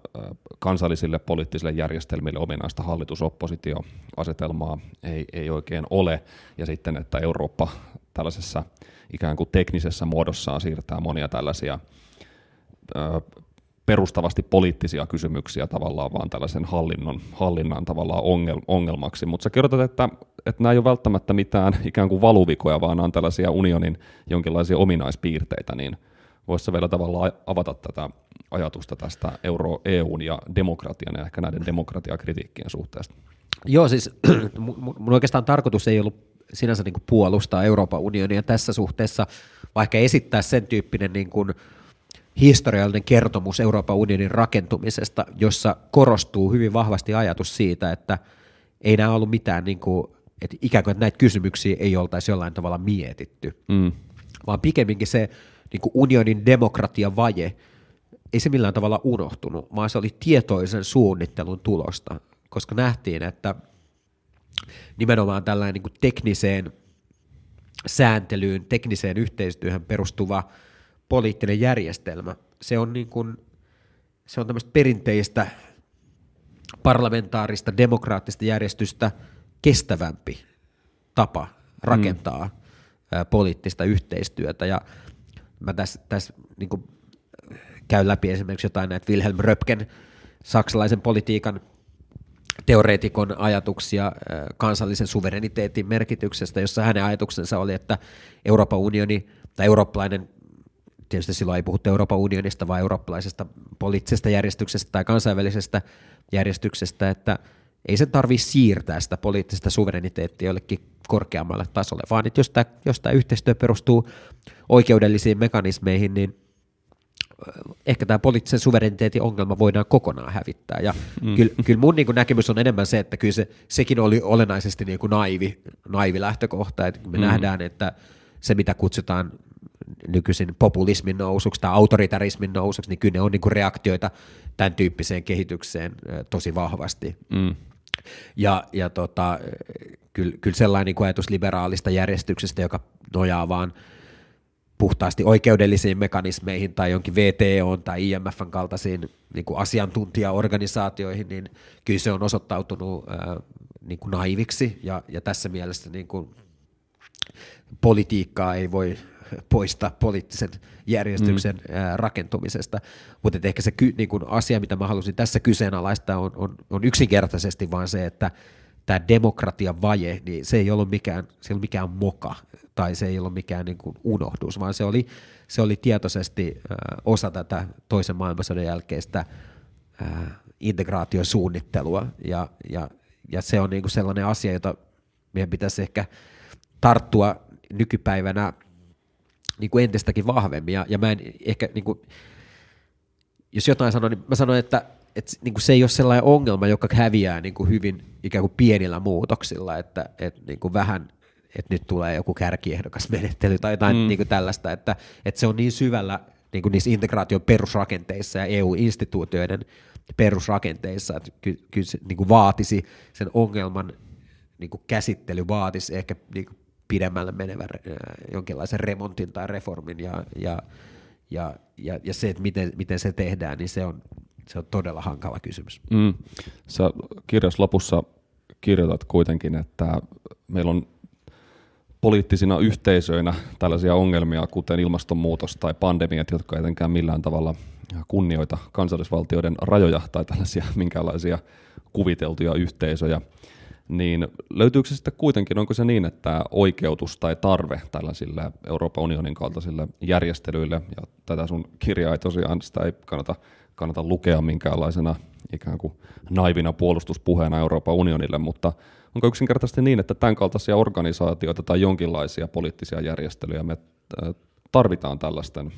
kansallisille poliittisille järjestelmille ominaista hallitusoppositioasetelmaa ei, ei oikein ole, ja sitten, että Eurooppa tällaisessa ikään kuin teknisessä muodossaan siirtää monia tällaisia perustavasti poliittisia kysymyksiä tavallaan vaan tällaisen hallinnon, hallinnan tavallaan ongel, ongelmaksi. Mutta sä kerrotat, että, että nämä ei ole välttämättä mitään ikään kuin valuvikoja, vaan on tällaisia unionin jonkinlaisia ominaispiirteitä, niin voisi vielä tavallaan avata tätä ajatusta tästä euro, EUn ja demokratian ja ehkä näiden demokratiakritiikkien suhteesta? Joo, siis mun oikeastaan tarkoitus ei ollut sinänsä niin puolustaa Euroopan unionia tässä suhteessa, vaikka esittää sen tyyppinen niin kuin historiallinen kertomus Euroopan unionin rakentumisesta, jossa korostuu hyvin vahvasti ajatus siitä, että ei nämä ollut mitään, niin kuin, että ikään kuin että näitä kysymyksiä ei oltaisi jollain tavalla mietitty, mm. vaan pikemminkin se niin kuin unionin demokratian vaje, ei se millään tavalla unohtunut, vaan se oli tietoisen suunnittelun tulosta, koska nähtiin, että nimenomaan tällainen niin kuin tekniseen sääntelyyn, tekniseen yhteistyöhön perustuva poliittinen järjestelmä, se on, niin kuin, se on tämmöistä perinteistä parlamentaarista, demokraattista järjestystä kestävämpi tapa rakentaa mm. poliittista yhteistyötä. Ja mä tässä, tässä niin kuin käyn läpi esimerkiksi jotain näitä Wilhelm Röpken, saksalaisen politiikan teoreetikon ajatuksia äh, kansallisen suvereniteetin merkityksestä, jossa hänen ajatuksensa oli, että Euroopan unioni tai eurooppalainen, tietysti silloin ei puhuttu Euroopan unionista, vaan eurooppalaisesta poliittisesta järjestyksestä tai kansainvälisestä järjestyksestä, että ei se tarvitse siirtää sitä poliittista suvereniteettia jollekin korkeammalle tasolle, vaan että jos tämä, jos tämä yhteistyö perustuu oikeudellisiin mekanismeihin, niin ehkä tämä poliittisen suvereniteetin ongelma voidaan kokonaan hävittää. Ja mm. kyllä, kyllä mun niin kuin näkemys on enemmän se, että kyllä se, sekin oli olennaisesti niin kuin naivi, naivi lähtökohta, että me mm. nähdään, että se mitä kutsutaan nykyisin populismin nousuksi tai autoritarismin nousuksi, niin kyllä ne on niin kuin reaktioita tämän tyyppiseen kehitykseen tosi vahvasti. Mm. Ja, ja tota, kyllä, kyllä sellainen niin kuin ajatus liberaalista järjestyksestä, joka nojaa vaan puhtaasti oikeudellisiin mekanismeihin tai jonkin VTO tai IMFn kaltaisiin niin kuin asiantuntijaorganisaatioihin, niin kyllä se on osoittautunut ää, niin kuin naiviksi ja, ja tässä mielessä niin kuin politiikkaa ei voi poistaa poliittisen järjestyksen mm. rakentumisesta. Mutta ehkä se ky, niin kun asia, mitä mä halusin tässä kyseenalaistaa, on, on, on yksinkertaisesti vaan se, että tämä demokratian vaje, niin se ei ollut mikään, se ei ollut mikään moka tai se ei ollut mikään niin kuin unohdus, vaan se oli, se oli tietoisesti äh, osa tätä toisen maailmansodan jälkeistä äh, integraatiosuunnittelua ja, ja, ja se on niin kuin sellainen asia, jota meidän pitäisi ehkä tarttua nykypäivänä niin kuin entistäkin vahvemmin. Ja, ja mä en ehkä, niin kuin, jos jotain sanon, niin mä sanon, että, että niin kuin se ei ole sellainen ongelma, joka häviää niin kuin hyvin ikään kuin pienillä muutoksilla, että, että niin kuin vähän, että nyt tulee joku kärkiehdokas menettely tai jotain mm. niin kuin tällaista, että, että se on niin syvällä niin kuin niissä integraation perusrakenteissa ja EU-instituutioiden perusrakenteissa, että ky, kyllä se niin kuin vaatisi sen ongelman niin kuin käsittely vaatisi ehkä niin kuin pidemmälle menevän äh, jonkinlaisen remontin tai reformin ja, ja, ja, ja, ja se, että miten, miten se tehdään, niin se on, se on todella hankala kysymys. Mm. Sä kirjas lopussa kirjoitat kuitenkin, että meillä on poliittisina yhteisöinä tällaisia ongelmia, kuten ilmastonmuutos tai pandemiat, jotka etenkään millään tavalla kunnioita kansallisvaltioiden rajoja tai tällaisia minkälaisia kuviteltuja yhteisöjä niin löytyykö se sitten kuitenkin, onko se niin, että oikeutus tai tarve tällaisille Euroopan unionin kaltaisille järjestelyille, ja tätä sun kirjaa ei tosiaan, sitä ei kannata, kannata lukea minkäänlaisena ikään kuin naivina puolustuspuheena Euroopan unionille, mutta onko yksinkertaisesti niin, että tämän kaltaisia organisaatioita tai jonkinlaisia poliittisia järjestelyjä me äh, tarvitaan tällaisten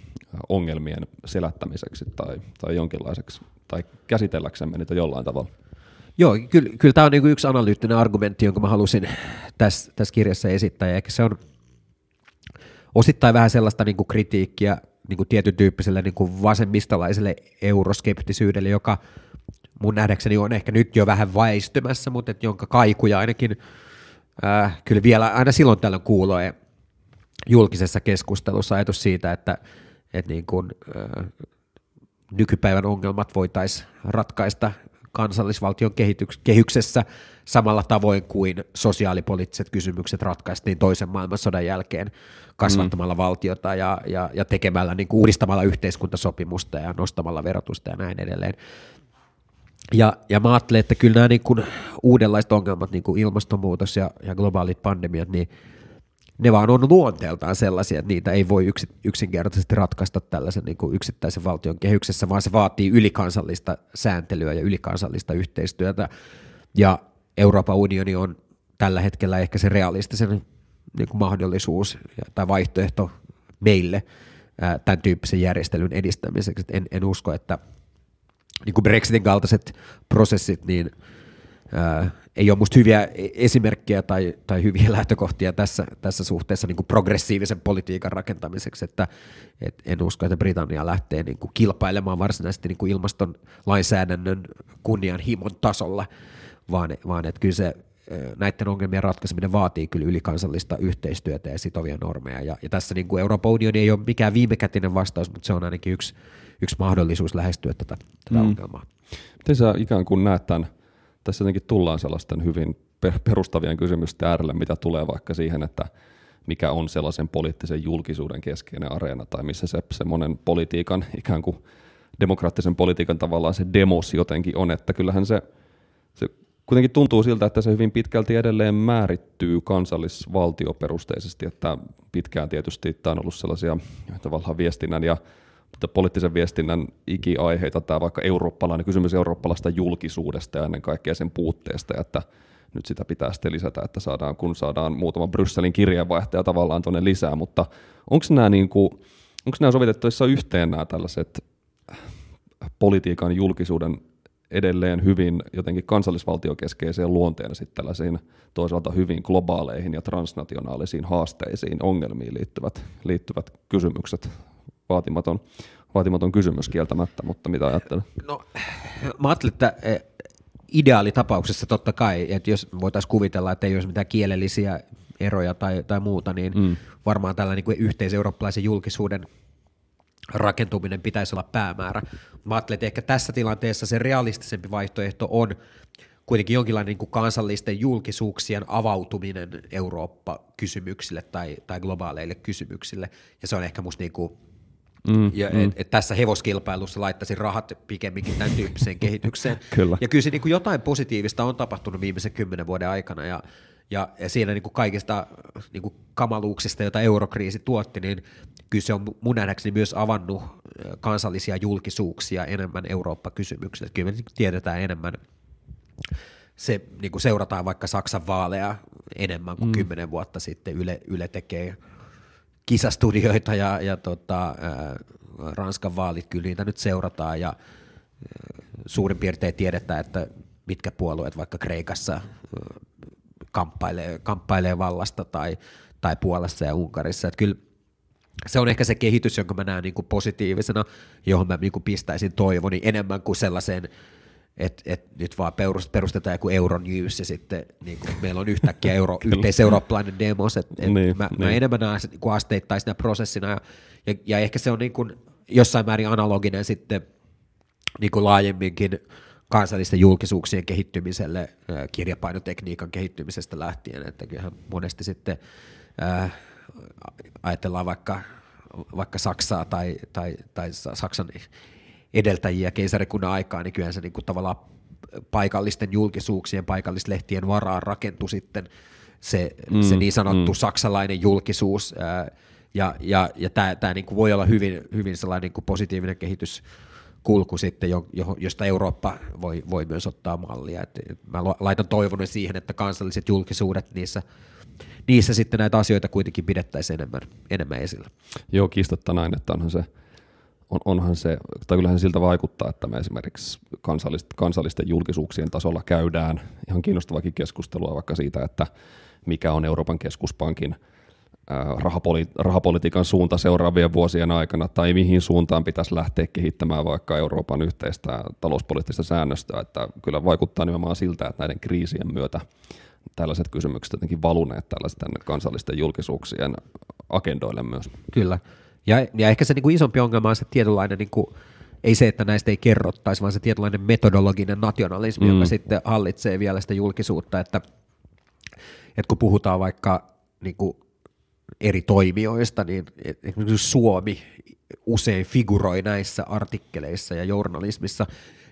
ongelmien selättämiseksi tai, tai jonkinlaiseksi, tai käsitelläksemme niitä jollain tavalla? Joo, kyllä, kyllä tämä on niin yksi analyyttinen argumentti, jonka mä halusin tässä, tässä kirjassa esittää, ja ehkä se on osittain vähän sellaista niin kuin kritiikkiä niin kuin tietyn tyyppiselle niin kuin vasemmistolaiselle euroskeptisyydelle, joka mun nähdäkseni on ehkä nyt jo vähän väistymässä, mutta et jonka kaikuja ainakin äh, kyllä vielä aina silloin tällöin kuulee julkisessa keskustelussa ajatus siitä, että, että niin kuin, äh, nykypäivän ongelmat voitaisiin ratkaista kansallisvaltion kehyksessä samalla tavoin kuin sosiaalipoliittiset kysymykset ratkaistiin toisen maailmansodan jälkeen kasvattamalla mm. valtiota ja, ja, ja tekemällä, niin kuin uudistamalla yhteiskuntasopimusta ja nostamalla verotusta ja näin edelleen. Ja, ja mä ajattelen, että kyllä nämä niin kuin uudenlaiset ongelmat, niin kuin ilmastonmuutos ja, ja globaalit pandemiat, niin ne vaan on luonteeltaan sellaisia, että niitä ei voi yksi, yksinkertaisesti ratkaista tällaisen niin kuin yksittäisen valtion kehyksessä, vaan se vaatii ylikansallista sääntelyä ja ylikansallista yhteistyötä. Ja Euroopan unioni on tällä hetkellä ehkä se realistisen niin kuin mahdollisuus tai vaihtoehto meille tämän tyyppisen järjestelyn edistämiseksi. En, en usko, että niin kuin Brexitin kaltaiset prosessit, niin ei ole musta hyviä esimerkkejä tai, tai hyviä lähtökohtia tässä, tässä suhteessa niin kuin progressiivisen politiikan rakentamiseksi, että et en usko, että Britannia lähtee niin kuin kilpailemaan varsinaisesti niin kuin ilmaston lainsäädännön kunnianhimon tasolla, vaan, vaan että kyllä se näiden ongelmien ratkaiseminen vaatii kyllä ylikansallista yhteistyötä ja sitovia normeja. Ja, ja tässä niin kuin Euroopan unioni ei ole mikään viimekätinen vastaus, mutta se on ainakin yksi, yksi mahdollisuus lähestyä tätä, tätä mm. ongelmaa. Miten sä ikään kuin näet tämän tässä jotenkin tullaan sellaisten hyvin perustavien kysymysten äärelle, mitä tulee vaikka siihen, että mikä on sellaisen poliittisen julkisuuden keskeinen areena, tai missä se semmoinen politiikan, ikään kuin demokraattisen politiikan tavallaan se demos jotenkin on, että kyllähän se, se kuitenkin tuntuu siltä, että se hyvin pitkälti edelleen määrittyy kansallisvaltioperusteisesti, että pitkään tietysti tämä on ollut sellaisia tavallaan viestinnän ja poliittisen viestinnän ikiaiheita, tämä vaikka eurooppalainen kysymys eurooppalaista julkisuudesta ja ennen kaikkea sen puutteesta, että nyt sitä pitää sitten lisätä, että saadaan, kun saadaan muutama Brysselin kirjeenvaihtaja tavallaan tuonne lisää, mutta onko nämä, niin kuin, onko nämä sovitettavissa yhteen nämä tällaiset politiikan julkisuuden edelleen hyvin jotenkin kansallisvaltiokeskeiseen luonteen sitten tällaisiin toisaalta hyvin globaaleihin ja transnationaalisiin haasteisiin, ongelmiin liittyvät, liittyvät kysymykset. Vaatimaton, vaatimaton kysymys kieltämättä, mutta mitä ajattelet? No, mä ajattelin, että eh, ideaalitapauksessa totta kai, että jos voitaisiin kuvitella, että ei olisi mitään kielellisiä eroja tai, tai muuta, niin mm. varmaan tällainen niin yhteiseurooppalaisen julkisuuden rakentuminen pitäisi olla päämäärä. Mä ajattelen, että ehkä tässä tilanteessa se realistisempi vaihtoehto on kuitenkin jonkinlainen niin kuin kansallisten julkisuuksien avautuminen Eurooppa-kysymyksille tai, tai globaaleille kysymyksille, ja se on ehkä musta niin kuin Mm, ja mm. Et, et tässä hevoskilpailussa laittaisin rahat pikemminkin tämän tyyppiseen kehitykseen. kyllä. Ja kyllä se niin kuin jotain positiivista on tapahtunut viimeisen kymmenen vuoden aikana, ja, ja, ja siinä niin kuin kaikista niin kuin kamaluuksista, joita eurokriisi tuotti, niin kyllä se on mun nähdäkseni myös avannut kansallisia julkisuuksia enemmän Eurooppa-kysymyksille. Kyllä me tiedetään enemmän, se niin kuin seurataan vaikka Saksan vaaleja enemmän kuin mm. kymmenen vuotta sitten. Yle, Yle tekee kisastudioita ja, ja tota, ää, Ranskan vaalit, kyllä niitä nyt seurataan ja ää, suurin piirtein tiedetään, että mitkä puolueet vaikka Kreikassa ää, kamppailee, kamppailee vallasta tai, tai Puolassa ja Unkarissa. Että kyllä se on ehkä se kehitys, jonka mä näen niin kuin positiivisena, johon mä niin kuin pistäisin toivoni enemmän kuin sellaiseen, että et nyt vaan perustetaan joku Euronews ja sitten niin kuin meillä on yhtäkkiä euro, yhteiseurooppalainen demos, että et niin, mä, niin. mä enemmän näen niin asteittaisena prosessina ja, ja, ja ehkä se on niin kuin jossain määrin analoginen sitten niin kuin laajemminkin kansallisten julkisuuksien kehittymiselle, kirjapainotekniikan kehittymisestä lähtien, että kyllähän monesti sitten äh, ajatellaan vaikka, vaikka Saksaa tai, tai, tai Saksan edeltäjiä keisarikunnan aikaa, niin kyllähän se niin kuin tavallaan paikallisten julkisuuksien, paikallislehtien varaan rakentui sitten se, mm, se niin sanottu mm. saksalainen julkisuus, ää, ja, ja, ja tämä, niin voi olla hyvin, hyvin sellainen niin kuin positiivinen kehitys kulku sitten, jo, josta Eurooppa voi, voi myös ottaa mallia. Et mä laitan toivon siihen, että kansalliset julkisuudet niissä – niissä sitten näitä asioita kuitenkin pidettäisiin enemmän, enemmän esillä. Joo, kiistatta näin, että onhan se, on, onhan se, tai kyllähän siltä vaikuttaa, että me esimerkiksi kansallist, kansallisten julkisuuksien tasolla käydään ihan kiinnostavakin keskustelua vaikka siitä, että mikä on Euroopan keskuspankin rahapoli- rahapolitiikan suunta seuraavien vuosien aikana, tai mihin suuntaan pitäisi lähteä kehittämään vaikka Euroopan yhteistä talouspoliittista säännöstöä, että kyllä vaikuttaa nimenomaan siltä, että näiden kriisien myötä tällaiset kysymykset jotenkin valuneet tällaisten kansallisten julkisuuksien agendoille myös. Kyllä. Ja, ja ehkä se niin kuin isompi ongelma on se tietynlainen, niin kuin, ei se, että näistä ei kerrottaisi, vaan se tietynlainen metodologinen nationalismi, mm. joka sitten hallitsee vielä sitä julkisuutta, että, että kun puhutaan vaikka niin kuin eri toimijoista, niin esimerkiksi Suomi usein figuroi näissä artikkeleissa ja journalismissa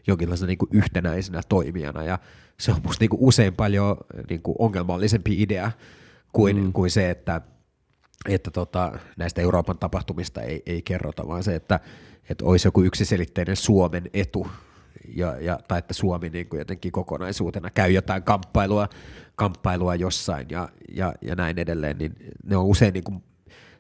jonkinlaisena niin kuin yhtenäisenä toimijana, ja se on musta niin kuin usein paljon niin kuin ongelmallisempi idea kuin, mm. kuin se, että, että tota, näistä Euroopan tapahtumista ei, ei kerrota, vaan se, että, että olisi joku yksiselitteinen Suomen etu, ja, ja, tai että Suomi niin kuin jotenkin kokonaisuutena käy jotain kamppailua, kamppailua jossain ja, ja, ja näin edelleen, niin ne on usein niin kuin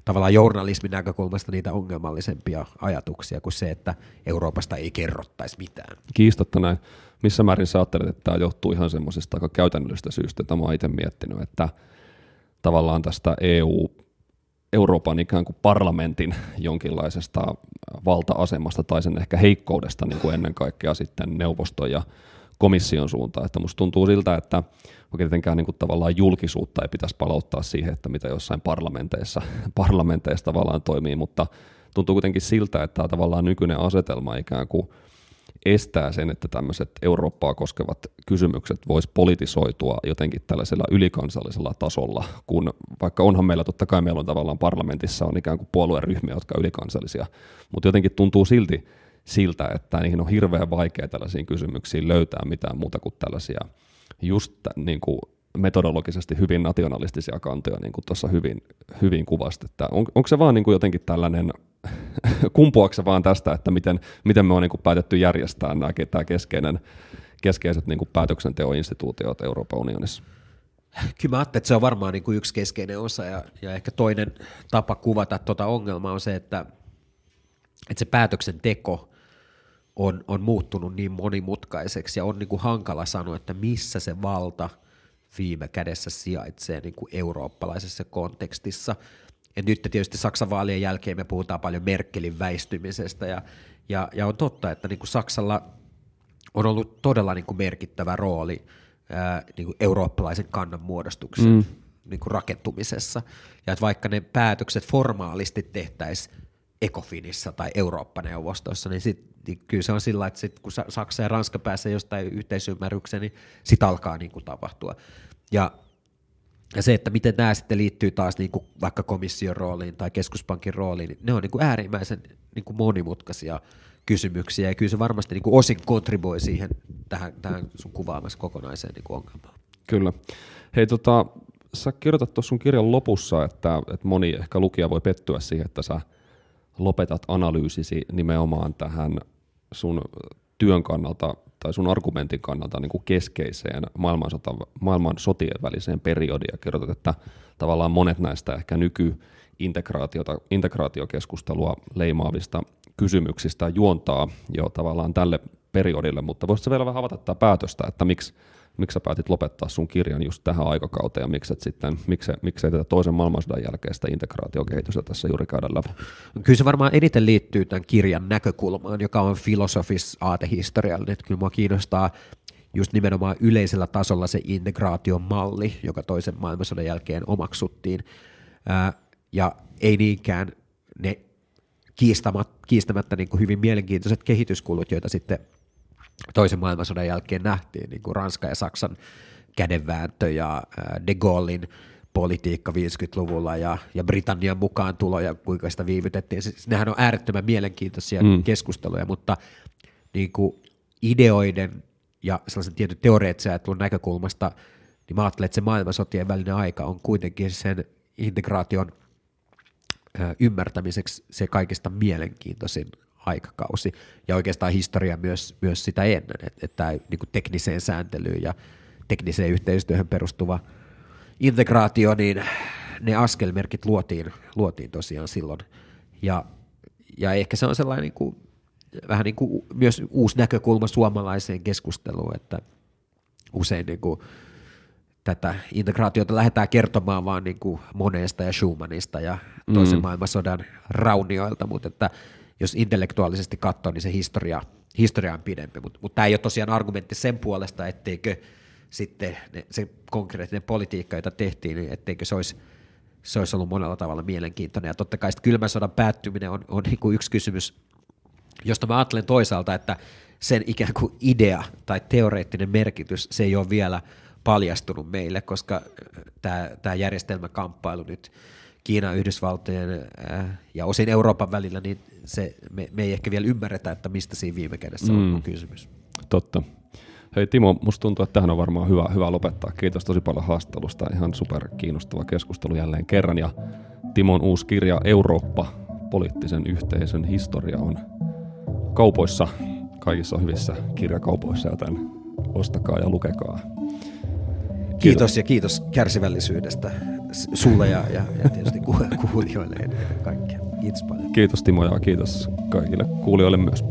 tavallaan journalismin näkökulmasta niitä ongelmallisempia ajatuksia kuin se, että Euroopasta ei kerrottaisi mitään. Kiistatta näin. Missä määrin sä ajattelet, että tämä johtuu ihan semmoisesta aika käytännöllisestä syystä, että mä oon itse miettinyt, että tavallaan tästä EU, Euroopan ikään kuin parlamentin jonkinlaisesta valta-asemasta tai sen ehkä heikkoudesta niin kuin ennen kaikkea sitten neuvoston ja komission suuntaan. Että musta tuntuu siltä, että tietenkään niin kuin tavallaan julkisuutta ei pitäisi palauttaa siihen, että mitä jossain parlamenteissa, parlamenteissa tavallaan toimii, mutta tuntuu kuitenkin siltä, että tämä tavallaan nykyinen asetelma ikään kuin estää sen, että tämmöiset Eurooppaa koskevat kysymykset vois politisoitua jotenkin tällaisella ylikansallisella tasolla, kun vaikka onhan meillä, totta kai meillä on tavallaan parlamentissa on ikään kuin puolueryhmiä, jotka on ylikansallisia, mutta jotenkin tuntuu silti siltä, että niihin on hirveän vaikea tällaisiin kysymyksiin löytää mitään muuta kuin tällaisia just niin kuin metodologisesti hyvin nationalistisia kantoja, niin kuin tuossa hyvin, hyvin kuvasti. Että on, onko se vaan niin kuin jotenkin tällainen, kumpuako se vaan tästä, että miten, miten me on niin kuin päätetty järjestää nämä, tämä keskeinen, keskeiset niin kuin päätöksenteoinstituutiot Euroopan unionissa? Kyllä mä ajattelen, että se on varmaan niin kuin yksi keskeinen osa ja, ja ehkä toinen tapa kuvata tuota ongelmaa on se, että, että se päätöksenteko on, on muuttunut niin monimutkaiseksi ja on niin kuin hankala sanoa, että missä se valta viime kädessä sijaitsee niin kuin eurooppalaisessa kontekstissa. Ja nyt tietysti Saksan vaalien jälkeen me puhutaan paljon Merkelin väistymisestä ja, ja, ja on totta, että niin kuin Saksalla on ollut todella niin kuin merkittävä rooli ää, niin kuin eurooppalaisen kannan muodostuksen mm. niin kuin rakentumisessa. Ja että vaikka ne päätökset formaalisti tehtäisiin Ecofinissa tai Eurooppa-neuvostossa, niin, sit, niin kyllä se on sillä, että sit, kun Saksa ja Ranska pääsee jostain yhteisymmärrykseen, niin sitä alkaa niin kuin tapahtua. Ja, ja se, että miten nämä sitten liittyy taas niin kuin vaikka komission rooliin tai keskuspankin rooliin, niin ne on niin kuin äärimmäisen niin kuin monimutkaisia kysymyksiä, ja kyllä se varmasti niin kuin osin kontribuoi siihen tähän, tähän sun kuvaamassa kokonaiseen niin kuin ongelmaan. Kyllä. Hei, tota, sä kirjoitat tuossa sun kirjan lopussa, että, että moni ehkä lukija voi pettyä siihen, että sä lopetat analyysisi nimenomaan tähän sun työn kannalta tai sun argumentin kannalta niin kuin keskeiseen maailmansota, maailman sotien väliseen periodiin ja kirjoitat, että tavallaan monet näistä ehkä nyky integraatiokeskustelua leimaavista kysymyksistä juontaa jo tavallaan tälle periodille, mutta voisitko vielä vähän avata tätä päätöstä, että miksi, miksi sä päätit lopettaa sun kirjan just tähän aikakauteen ja miksi, sitten, miksi, miksi ei tätä toisen maailmansodan jälkeistä integraatiokehitystä tässä juuri käydä läpi? Kyllä se varmaan eniten liittyy tämän kirjan näkökulmaan, joka on filosofis aatehistoriallinen. Että kyllä mua kiinnostaa just nimenomaan yleisellä tasolla se integraation malli, joka toisen maailmansodan jälkeen omaksuttiin. ja ei niinkään ne kiistämättä, kiistämättä niin kuin hyvin mielenkiintoiset kehityskulut, joita sitten toisen maailmansodan jälkeen nähtiin, niin kuin Ranska ja Saksan kädenvääntö ja de Gaullein politiikka 50-luvulla ja, ja Britannian mukaan tulo ja kuinka sitä viivytettiin. Siis nehän on äärettömän mielenkiintoisia mm. keskusteluja, mutta niin kuin ideoiden ja sellaisen tietyn teoreettisen ajattelun näkökulmasta, niin mä ajattelen, että se maailmansotien välinen aika on kuitenkin sen integraation – ymmärtämiseksi se kaikista mielenkiintoisin aikakausi ja oikeastaan historia myös, myös sitä ennen, että, että niin kuin tekniseen sääntelyyn ja tekniseen yhteistyöhön perustuva integraatio, niin ne askelmerkit luotiin, luotiin tosiaan silloin. Ja, ja ehkä se on sellainen niin kuin, vähän niin kuin myös uusi näkökulma suomalaiseen keskusteluun, että usein niin kuin, tätä integraatiota lähdetään kertomaan vaan niin kuin Monesta ja Schumannista ja toisen mm. maailmansodan raunioilta, mutta että jos intellektuaalisesti katsoo, niin se historia, historia on pidempi, mutta, mutta tämä ei ole tosiaan argumentti sen puolesta, etteikö sitten ne, se konkreettinen politiikka, jota tehtiin, niin etteikö se olisi, se olisi ollut monella tavalla mielenkiintoinen. Ja totta kai kylmän sodan päättyminen on, on niin kuin yksi kysymys, josta mä ajattelen toisaalta, että sen ikään kuin idea tai teoreettinen merkitys, se ei ole vielä – paljastunut meille, koska äh, tämä, tämä järjestelmäkamppailu nyt Kiinan, Yhdysvaltojen äh, ja osin Euroopan välillä, niin se, me, me ei ehkä vielä ymmärretä, että mistä siinä viime kädessä mm. on kysymys. Totta. Hei Timo, musta tuntuu, että tähän on varmaan hyvä, hyvä lopettaa. Kiitos tosi paljon haastattelusta. Ihan super kiinnostava keskustelu jälleen kerran. Ja Timon uusi kirja Eurooppa, poliittisen yhteisön historia on kaupoissa, kaikissa hyvissä kirjakaupoissa, joten ostakaa ja lukekaa. Kiitos ja kiitos kärsivällisyydestä sulle ja, ja, ja tietysti kuulijoille ennen kaikkea. Kiitos paljon. Kiitos Timo ja kiitos kaikille kuulijoille myös.